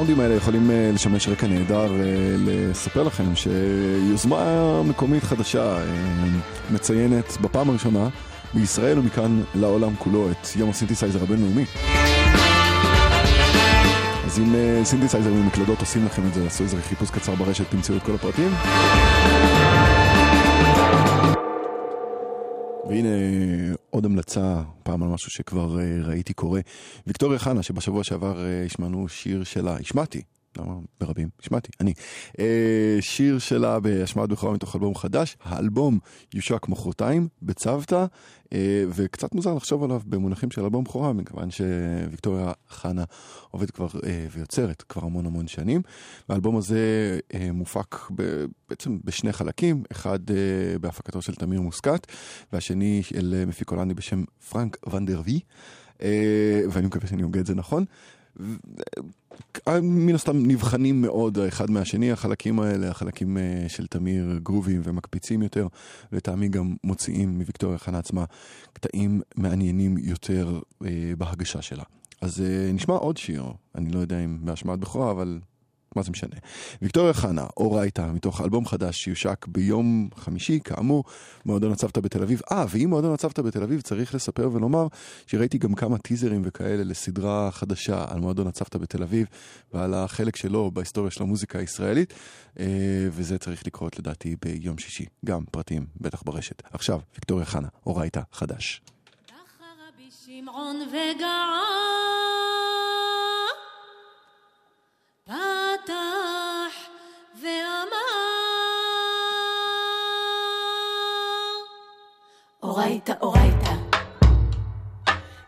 הסאונדים האלה יכולים אה, לשמש רקע נהדר אה, לספר לכם שיוזמה מקומית חדשה אה, מציינת בפעם הראשונה בישראל ומכאן לעולם כולו את יום הסינתסייזר הבינלאומי. אז אם סינתסייזר ומקלדות עושים לכם את זה, עשו איזה חיפוש קצר ברשת, תמצאו את כל הפרטים. משהו שכבר אה, ראיתי קורה. ויקטוריה חנה, שבשבוע שעבר אה, השמענו שיר שלה, השמעתי, למה ברבים? השמעתי, אני. אה, שיר שלה בהשמעת בכורה מתוך אלבום חדש, האלבום יושק מחרתיים בצוותא, אה, וקצת מוזר לחשוב עליו במונחים של אלבום בכורה, מכיוון שוויקטוריה חנה עובדת כבר אה, ויוצרת כבר המון המון שנים. והאלבום הזה אה, מופק ב, בעצם בשני חלקים, אחד אה, בהפקתו של תמיר מוסקת, והשני אה, מפיק הולנדי בשם פרנק ונדר וי, אה, ואני מקווה שאני הוגה את זה נכון. מן הסתם נבחנים מאוד האחד מהשני, החלקים האלה, החלקים אה, של תמיר גרובים ומקפיצים יותר, לטעמי גם מוציאים מוויקטוריה חנה עצמה קטעים מעניינים יותר אה, בהגשה שלה. אז אה, נשמע עוד שיר, אני לא יודע אם בהשמעת בכורה, אבל מה זה משנה. ויקטוריה חנה, אורייתא, מתוך אלבום חדש שיושק ביום חמישי, כאמור, מועדון הצוותא בתל אביב. אה, ואם מועדון הצוותא בתל אביב צריך לספר ולומר שראיתי גם כמה טיזרים וכאלה לסדרה חדשה על מועדון הצוותא בתל אביב ועל החלק שלו בהיסטוריה של המוזיקה הישראלית, אה, וזה צריך לקרות לדעתי ביום שישי. גם פרטים, בטח ברשת. עכשיו, ויקטוריה חנה, אורייתא חדש. שמעון וגעה פתח ואמר אורייתא, אורייתא,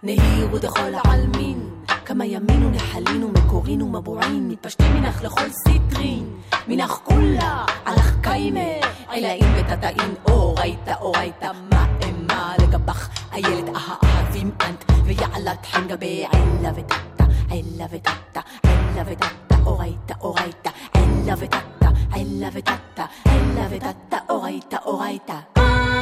נהירו דכל העלמין, כמה ימין ונחלין ומקורין ומבועין, מתפשטים מנך לכל סיטרין, מנך כולה, עלך קיימה, עילאים ותתאים, אורייתא, אורייתא, מה אמה לגבך, איילת אהבים אנט, ויעלת חן גבי עילה ותתא, עילה ותתא, עילה oraita, oraita. I love it, atta. I love it. I love it, atta. Oraita, oraita.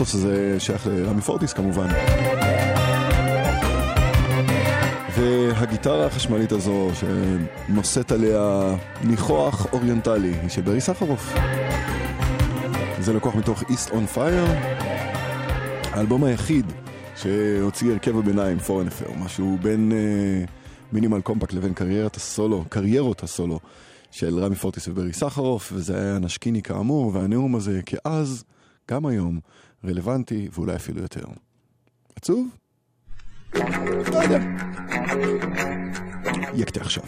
הפאתוס הזה שייך לרמי פורטיס כמובן. והגיטרה החשמלית הזו שנושאת עליה ניחוח אוריינטלי היא של ברי סחרוף. זה לקוח מתוך East on Fire, האלבום היחיד שהוציא הרכב הביניים, פורן אפר, משהו בין אה, מינימל קומפקט לבין קריירת הסולו, קריירות הסולו של רמי פורטיס וברי סחרוף, וזה היה נשקיני כאמור, והנאום הזה כאז, גם היום, רלוונטי ואולי אפילו יותר. עצוב? לא יודע. יקטה עכשיו.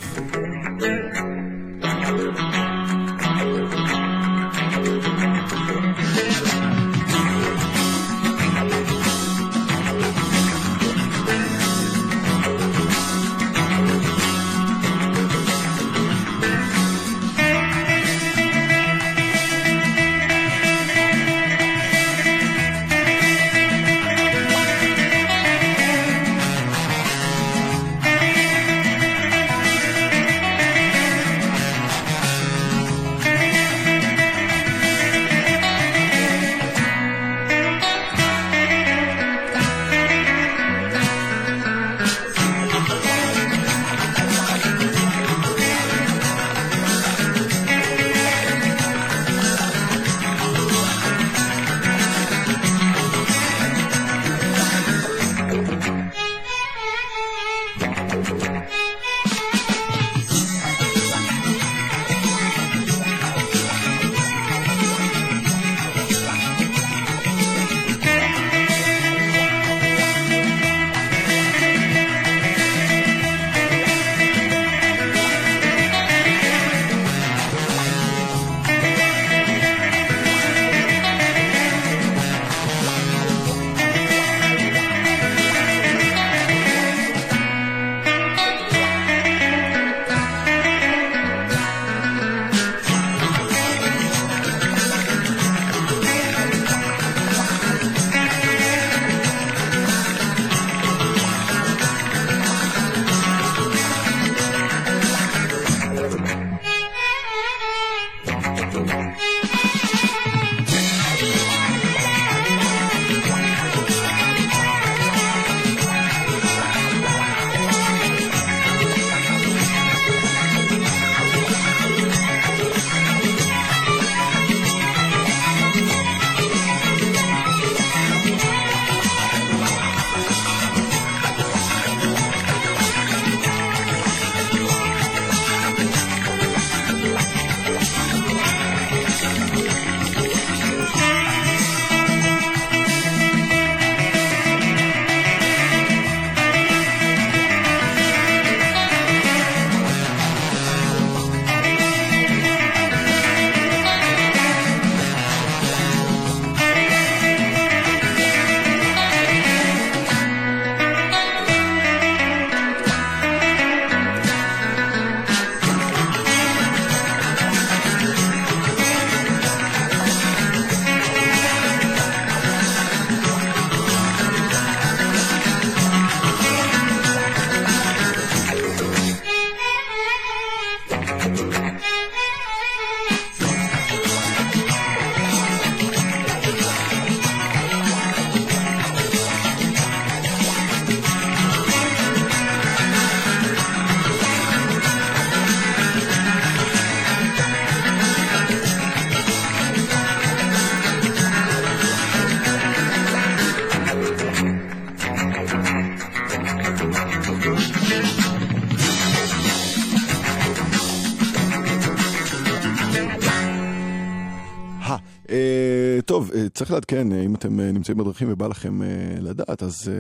צריך לעדכן, אה, אם אתם אה, נמצאים בדרכים ובא לכם אה, לדעת, אז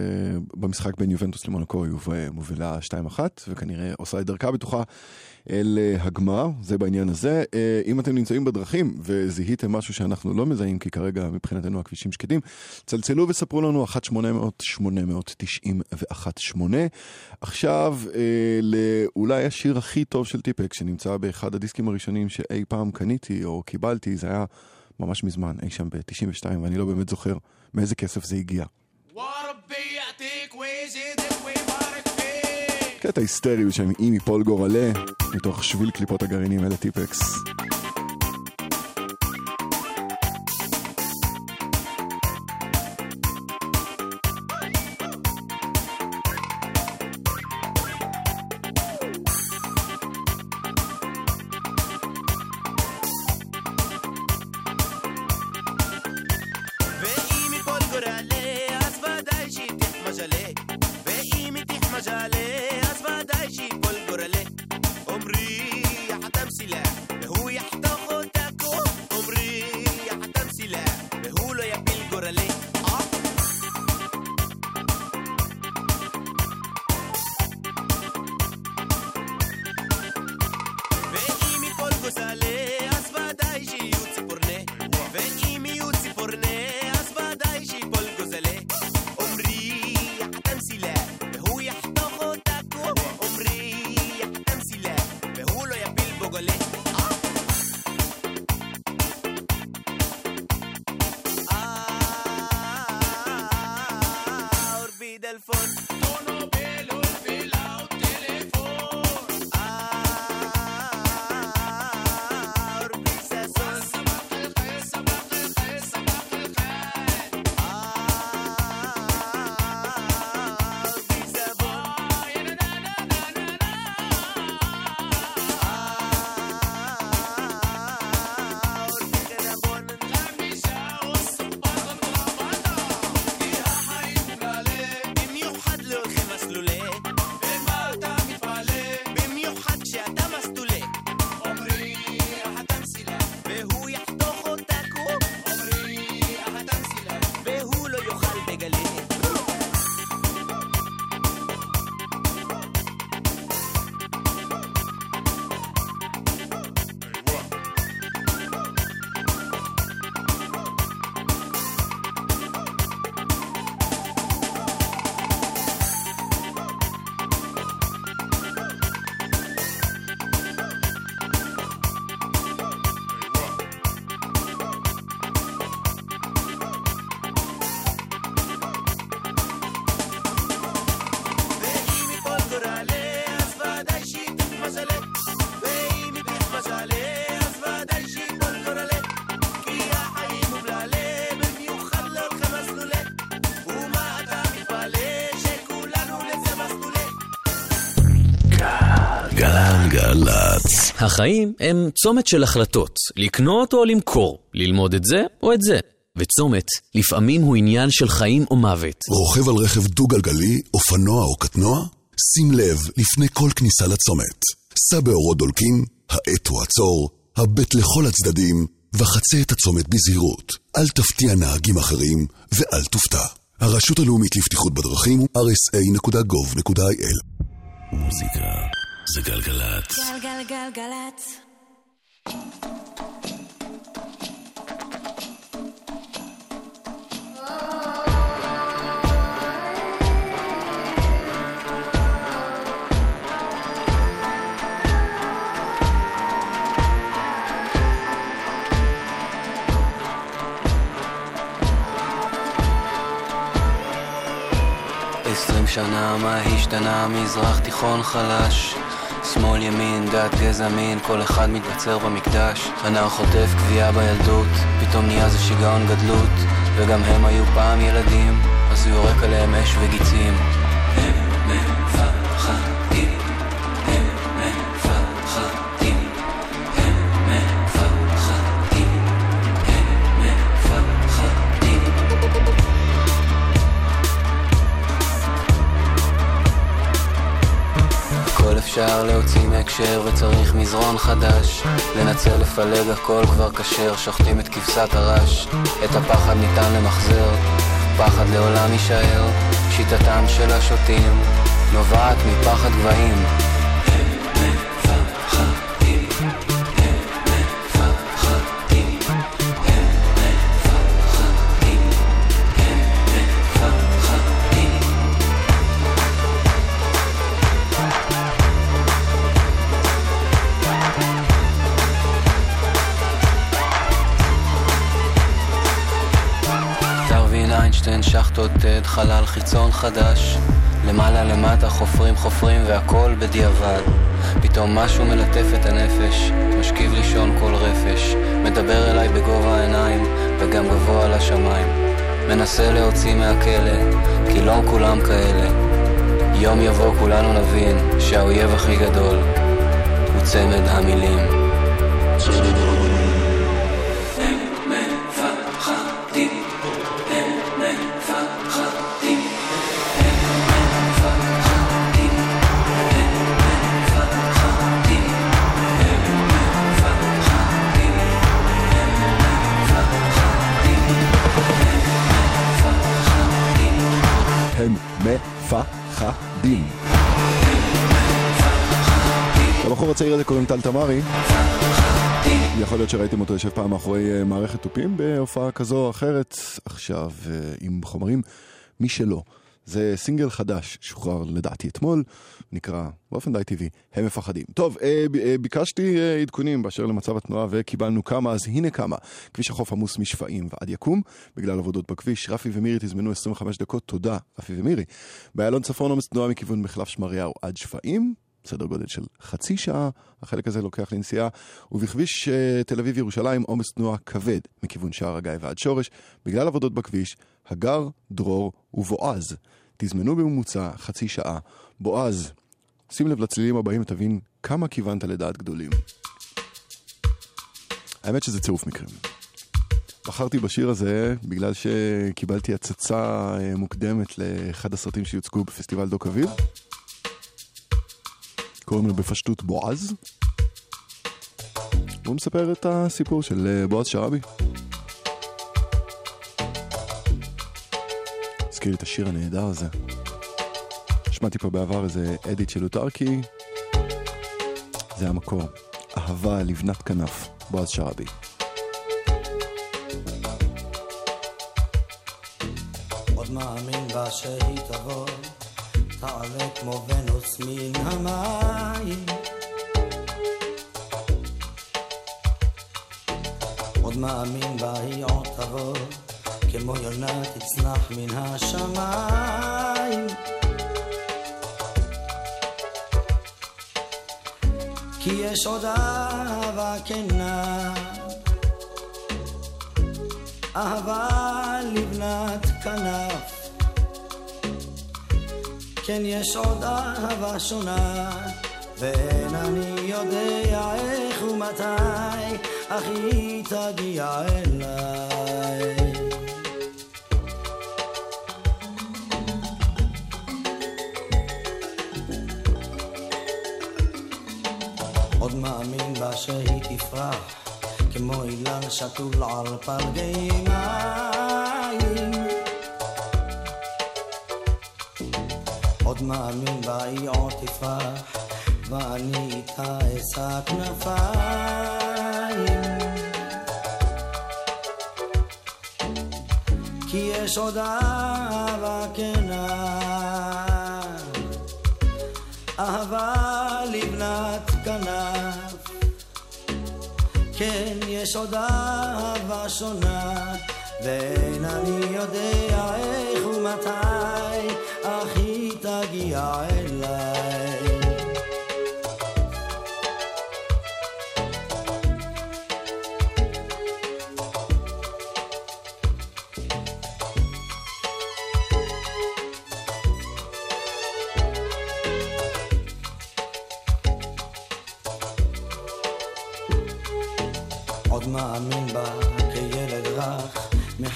במשחק בין יובנטוס למונקו היא מובילה 2-1, וכנראה עושה את דרכה בתוכה אל הגמר, זה בעניין הזה. אם אתם נמצאים בדרכים וזיהיתם משהו שאנחנו לא מזהים, כי כרגע מבחינתנו הכבישים שקטים, צלצלו וספרו לנו 1-800-891-8. עכשיו, לאולי השיר הכי טוב של טיפק, שנמצא באחד הדיסקים הראשונים שאי פעם קניתי או קיבלתי, זה היה ממש מזמן, אי שם ב-92, ואני לא באמת זוכר מאיזה כסף זה הגיע. קטע היסטרי בשם אי מפול גורלה, מתוך שביל קליפות הגרעינים אלה טיפקס. acele החיים הם צומת של החלטות, לקנות או למכור, ללמוד את זה או את זה. וצומת, לפעמים הוא עניין של חיים או מוות. רוכב על רכב דו-גלגלי, אופנוע או קטנוע? שים לב לפני כל כניסה לצומת. סע באורות דולקים, האט הוא עצור, הבט לכל הצדדים, וחצה את הצומת בזהירות. אל תפתיע נהגים אחרים, ואל תופתע. הרשות הלאומית לבטיחות בדרכים הוא rsa.gov.il מוזיקה זה גלגלצ. גלגלגלגלצ. עשרים שנה מה השתנה מזרח תיכון חלש שמאל ימין דת גזע מין כל אחד מתבצר במקדש. הנער חוטף קביעה בילדות פתאום נהיה זה שיגעון גדלות וגם הם היו פעם ילדים אז הוא יורק עליהם אש וגיצים אפשר להוציא מהקשר וצריך מזרון חדש. לנצל לפלג הכל כבר כשר שוחטים את כבשת הרש. את הפחד ניתן למחזר פחד לעולם יישאר. שיטתם של השוטים נובעת מפחד גבהים עד חלל חיצון חדש. למעלה למטה חופרים חופרים והכל בדיעבד. פתאום משהו מלטף את הנפש משכיב לישון כל רפש. מדבר אליי בגובה העיניים וגם גבוה לשמיים. מנסה להוציא מהכלא כי לא כולם כאלה. יום יבוא כולנו נבין שהאויב הכי גדול הוא צמד המילים מפחדים. לבחור הצעיר הזה קוראים טל תמרי. יכול להיות שראיתם אותו יושב פעם מאחורי אה, מערכת תופים בהופעה כזו או אחרת, עכשיו אה, עם חומרים משלו. זה סינגל חדש, שוחרר לדעתי אתמול, נקרא באופן די טבעי, הם מפחדים. טוב, אה, ב- אה, ביקשתי אה, עדכונים באשר למצב התנועה וקיבלנו כמה, אז הנה כמה. כביש החוף עמוס משפעים ועד יקום, בגלל עבודות בכביש. רפי ומירי תזמנו 25 דקות, תודה, רפי ומירי. באיילון צפון עומס תנועה מכיוון מחלף שמריהו עד שפעים. סדר גודל של חצי שעה, החלק הזה לוקח לנסיעה, ובכביש uh, תל אביב-ירושלים עומס תנועה כבד מכיוון שער הגיא ועד שורש, בגלל עבודות בכביש, הגר, דרור ובועז. תזמנו בממוצע חצי שעה. בועז, שים לב לצלילים הבאים ותבין כמה כיוונת לדעת גדולים. האמת שזה צירוף מקרים. בחרתי בשיר הזה בגלל שקיבלתי הצצה אה, מוקדמת לאחד הסרטים שיוצגו בפסטיבל דוק אביב. קוראים לו בפשטות בועז. והוא מספר את הסיפור של אה, בועז שראבי. הזכיר לי את השיר הנהדר הזה. שמעתי פה בעבר איזה אדיט של אוטרקי. זה המקור. אהבה לבנת כנף, בועז שראבי. עוד מאמין בה שהיא תבוא, תעלה כמו ונוס מן המים. עוד מאמין בה היא עוד תבוא, כמו יונה תצנח מן השמיים. כי יש עוד אהבה כנה, אהבה לבנת כנף. כן, יש עוד אהבה שונה, ואין אני יודע איך ומתי, אך היא תגיע אליי. מאמין בה שהיא תפרח, כמו אילן שתול על פלגי מים. עוד מאמין בה היא עוד תפרח, ואני איתה אשא כנפיים. כי יש עוד אהבה כנה, יש עוד אהבה שונה, ואין אני יודע איך ומתי, אך היא תגיע אליי.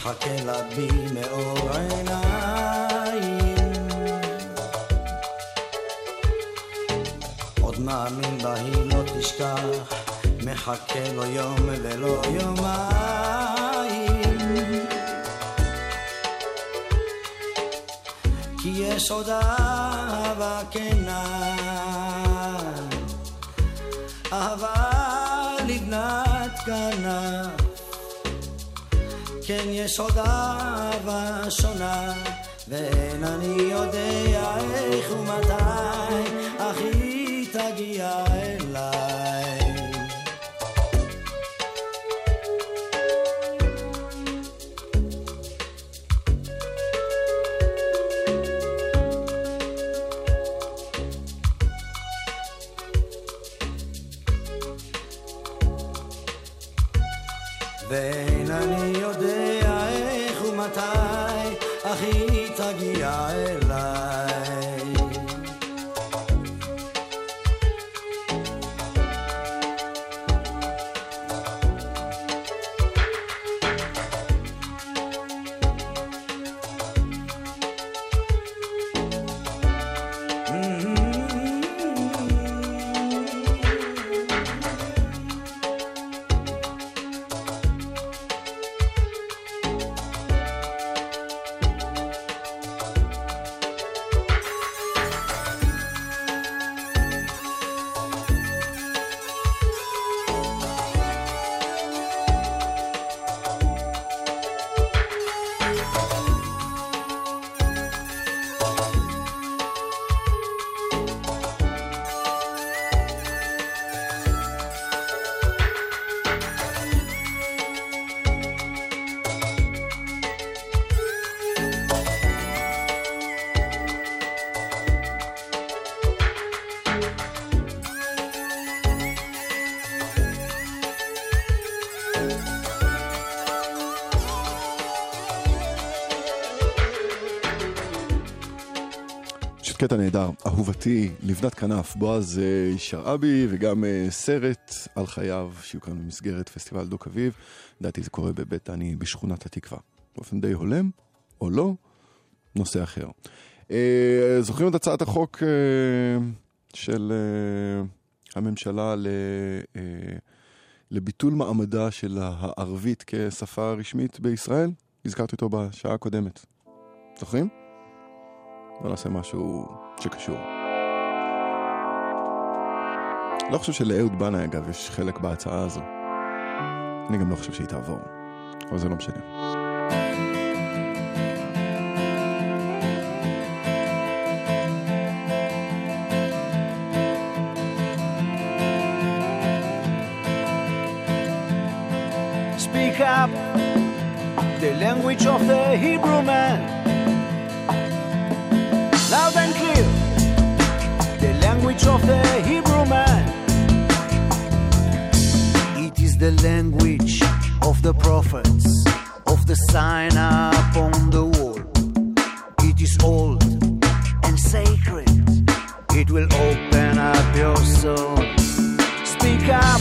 מחכה לה בי מאור עיניים. עוד מאמין בה היא לא תשכח, מחכה לו יום ולא יומיים. כי יש עוד אהבה כנה, אהבה כן, יש עוד אהבה שונה, ואין אני יודע איך ומתי, אך היא תגיע אליי. פשוט קטע נהדר. אהובתי, לבנת כנף, בועז אה, שרעבי, וגם אה, סרט על חייו שיוקרן במסגרת פסטיבל דוק אביב. לדעתי זה קורה בבית דני בשכונת התקווה. באופן די הולם, או לא, נושא אחר. אה, זוכרים את הצעת החוק של הממשלה ל... לביטול מעמדה של הערבית כשפה רשמית בישראל? הזכרתי אותו בשעה הקודמת. זוכרים? בוא נעשה משהו שקשור. לא חושב שלאהוד בנאי, אגב, יש חלק בהצעה הזו. אני גם לא חושב שהיא תעבור, אבל זה לא משנה. Speak up the language of the Hebrew man. Language of the Hebrew man. It is the language of the prophets, of the sign upon the wall. It is old and sacred. It will open up your soul. Speak up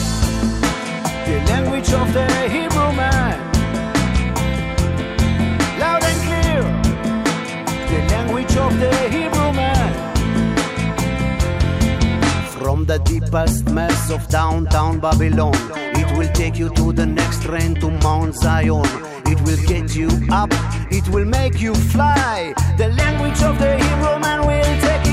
the language of the Hebrew man. Loud and clear, the language of the Hebrew man. From the deepest mess of downtown Babylon, it will take you to the next train to Mount Zion. It will get you up, it will make you fly. The language of the Hebrew man will take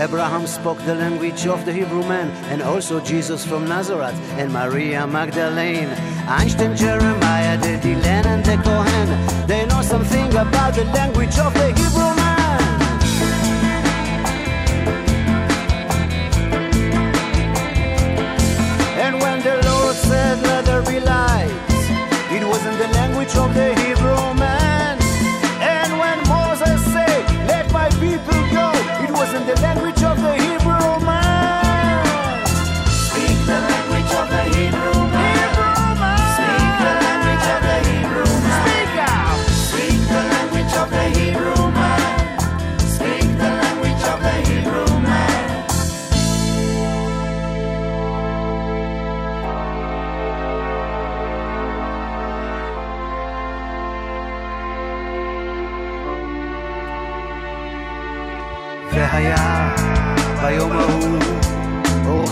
Abraham spoke the language of the Hebrew man, and also Jesus from Nazareth, and Maria Magdalene. Einstein, Jeremiah, the Dylan, and the Kohen. They know something about the language of the Hebrew man. And when the Lord said, Let there be light, it wasn't the language of the Hebrew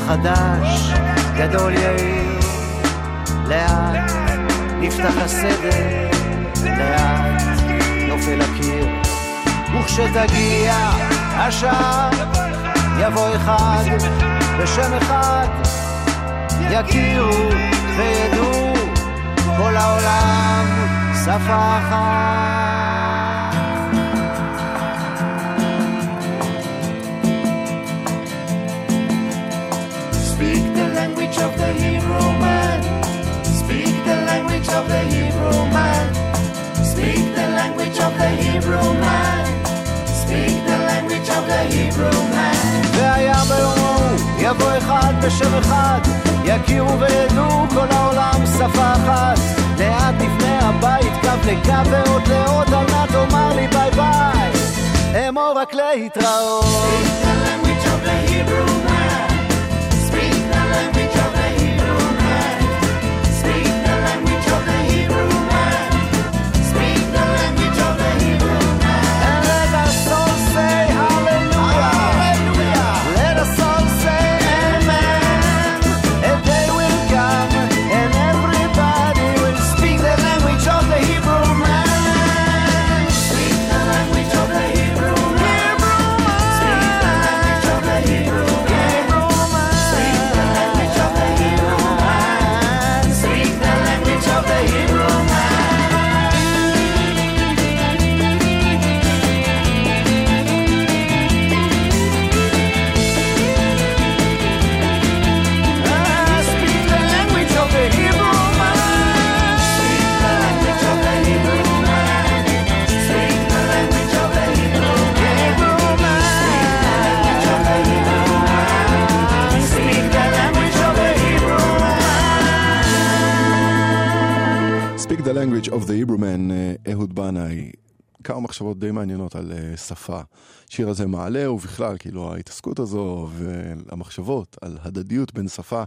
חדש, גדול יאיר. לאט נפתח הסדר, לאט נופל הקיר. וכשתגיע השעה, יבוא אחד בשם אחד, יכירו וידעו כל העולם שפה אחת. Hebrew man. Speak the language of the Hebrew man. והיה ביום ההוא יבוא אחד בשם אחד, יכירו וידעו כל העולם שפה אחת. לאט נבנה הבית לקו ועוד לעוד, אל נא תאמר לי ביי ביי. אמור רק להתראות. Speak language of the Hebrew man, אה, אהוד בנאי. כמה מחשבות די מעניינות על אה, שפה. השיר הזה מעלה, ובכלל, כאילו, ההתעסקות הזו והמחשבות על הדדיות בין שפה,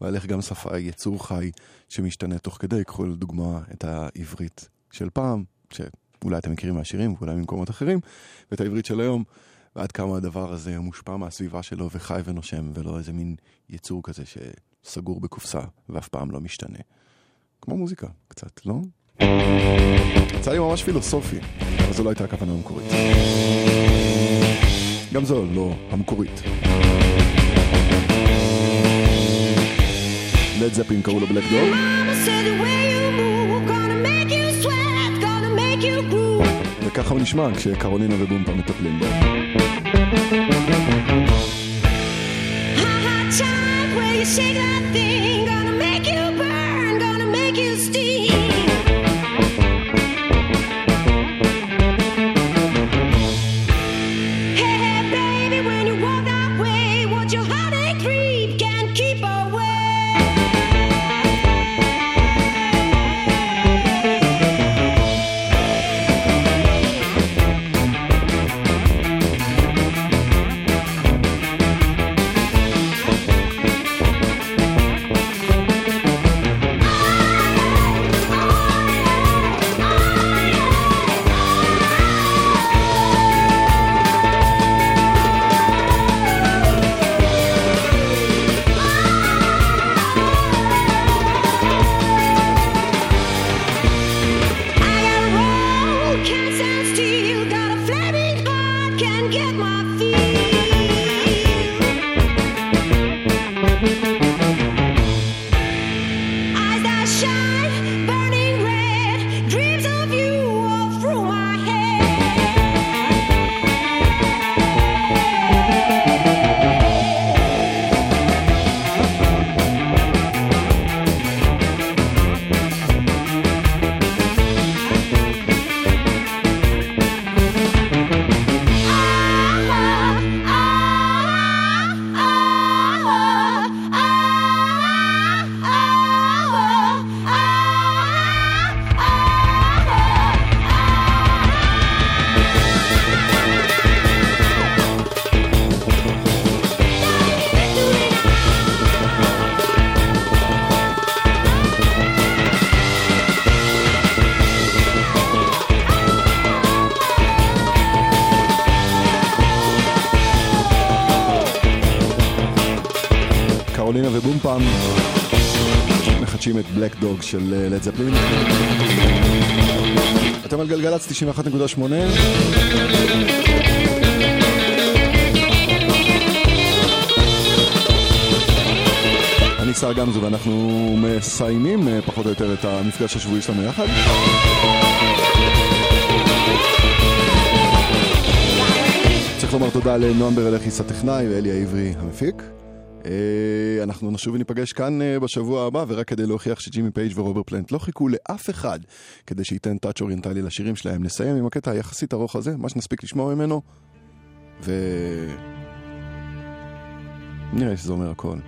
ועל איך גם שפה היא יצור חי שמשתנה תוך כדי. קחו לדוגמה את העברית של פעם, שאולי אתם מכירים מהשירים ואולי ממקומות אחרים, ואת העברית של היום, ועד כמה הדבר הזה מושפע מהסביבה שלו וחי ונושם, ולא איזה מין יצור כזה שסגור בקופסה ואף פעם לא משתנה. כמו מוזיקה, קצת, לא? יצא לי ממש פילוסופי, אבל זו לא הייתה הכוונה המקורית. גם זו לא המקורית. לד זפלין קראו לו בלק דוג. וככה הוא נשמע כשקרולינה ובומפה מטפלים בו. Shake that thing, דוג של אה, לד זפלין. אתם על גלגלצ 91.8 אני שר גמזו ואנחנו מסיימים אה, פחות או יותר את המפגש השבועי שלנו יחד. צריך לומר תודה לנועם ברלכיס הטכנאי ואלי העברי המפיק. אנחנו נשוב וניפגש כאן אה, בשבוע הבא, ורק כדי להוכיח שג'ימי פייג' ורוברט פלאנט לא חיכו לאף אחד כדי שייתן טאץ' אוריינטלי לשירים שלהם. נסיים עם הקטע היחסית ארוך הזה, מה שנספיק לשמוע ממנו, ו... נראה שזה אומר הכל.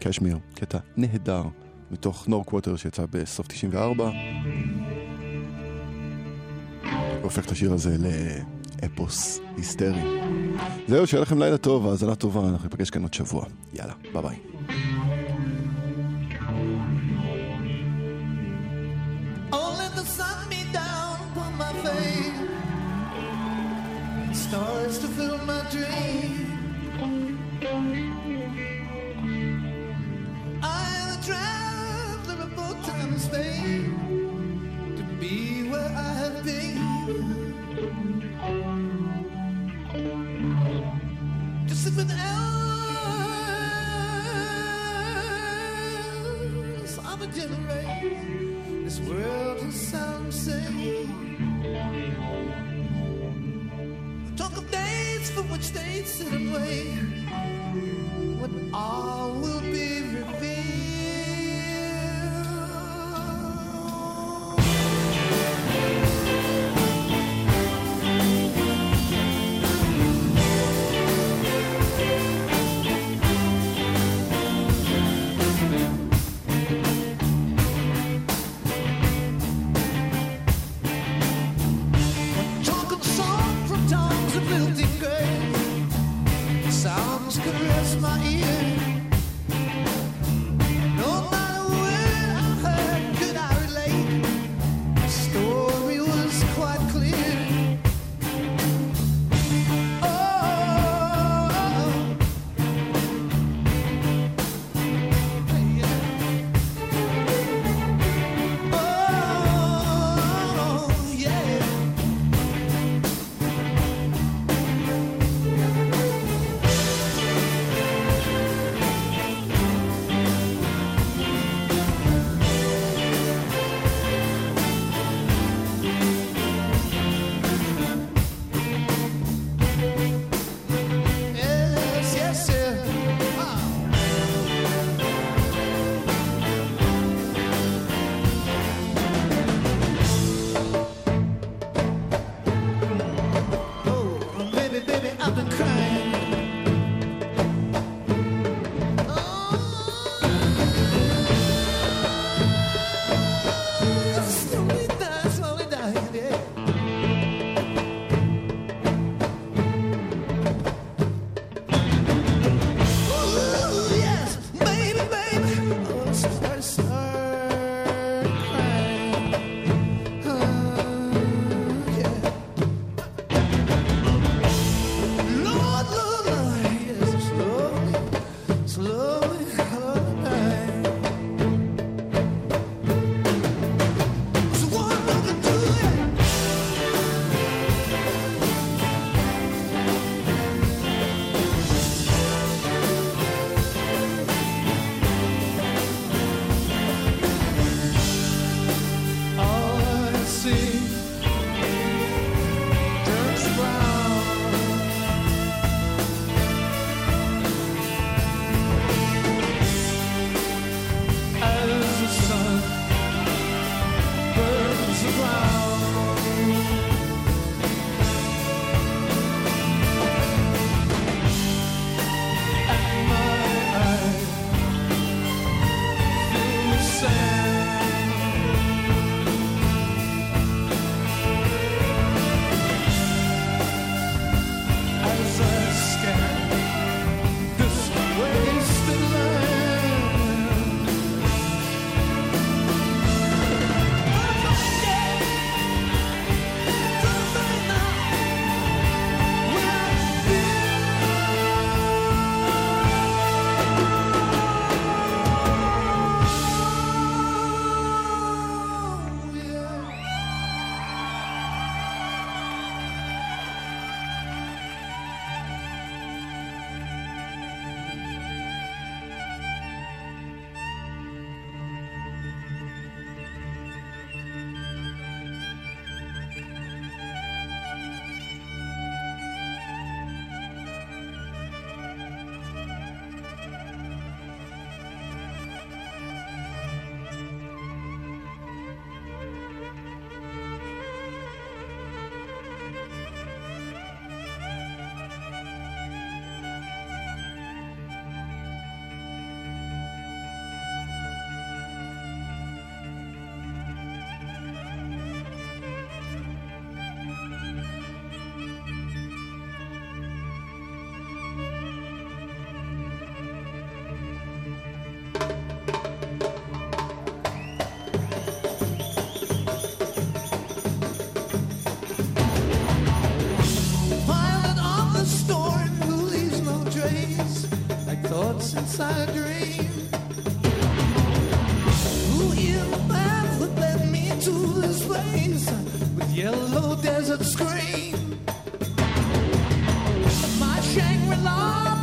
קשמיר, קטע נהדר, מתוך No Quarter שיצא בסוף 94. והופך את השיר הזה לאפוס היסטרי. זהו, שיהיה לכם לילה טוב, האזנה טובה, אנחנו ניפגש כאן עוד שבוע. יאללה, ביי ביי. Oh, have been. With elders of a generation this world is some say. Talk of days for which they sit and wait. What all will be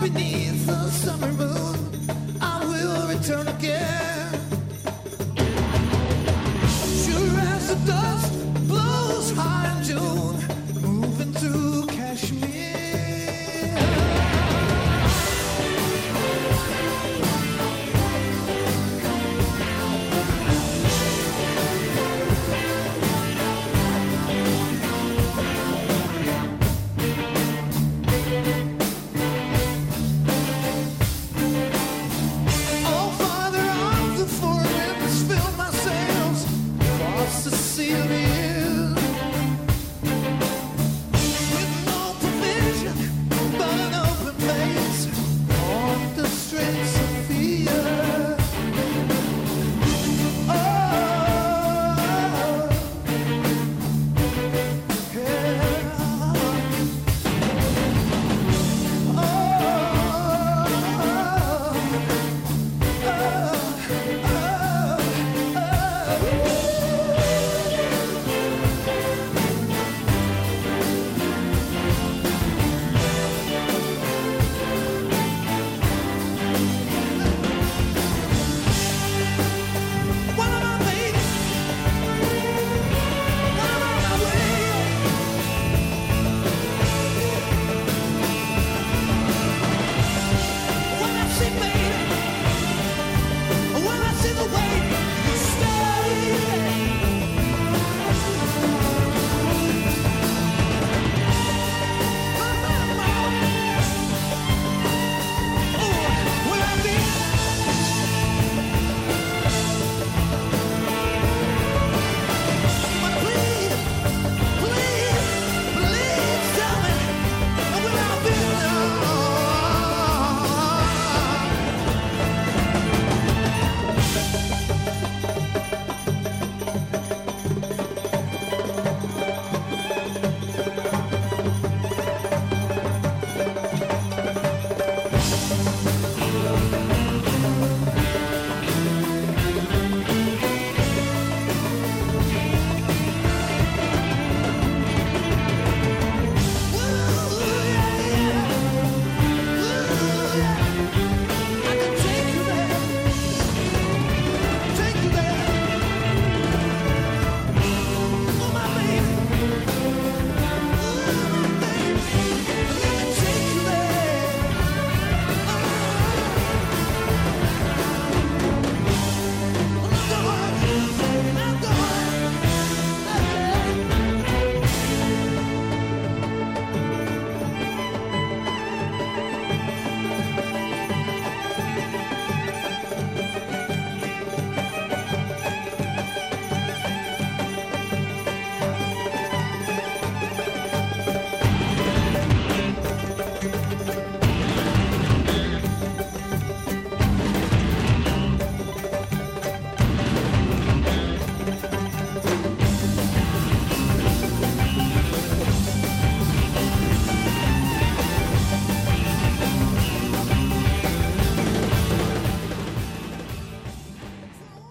beneath the summer.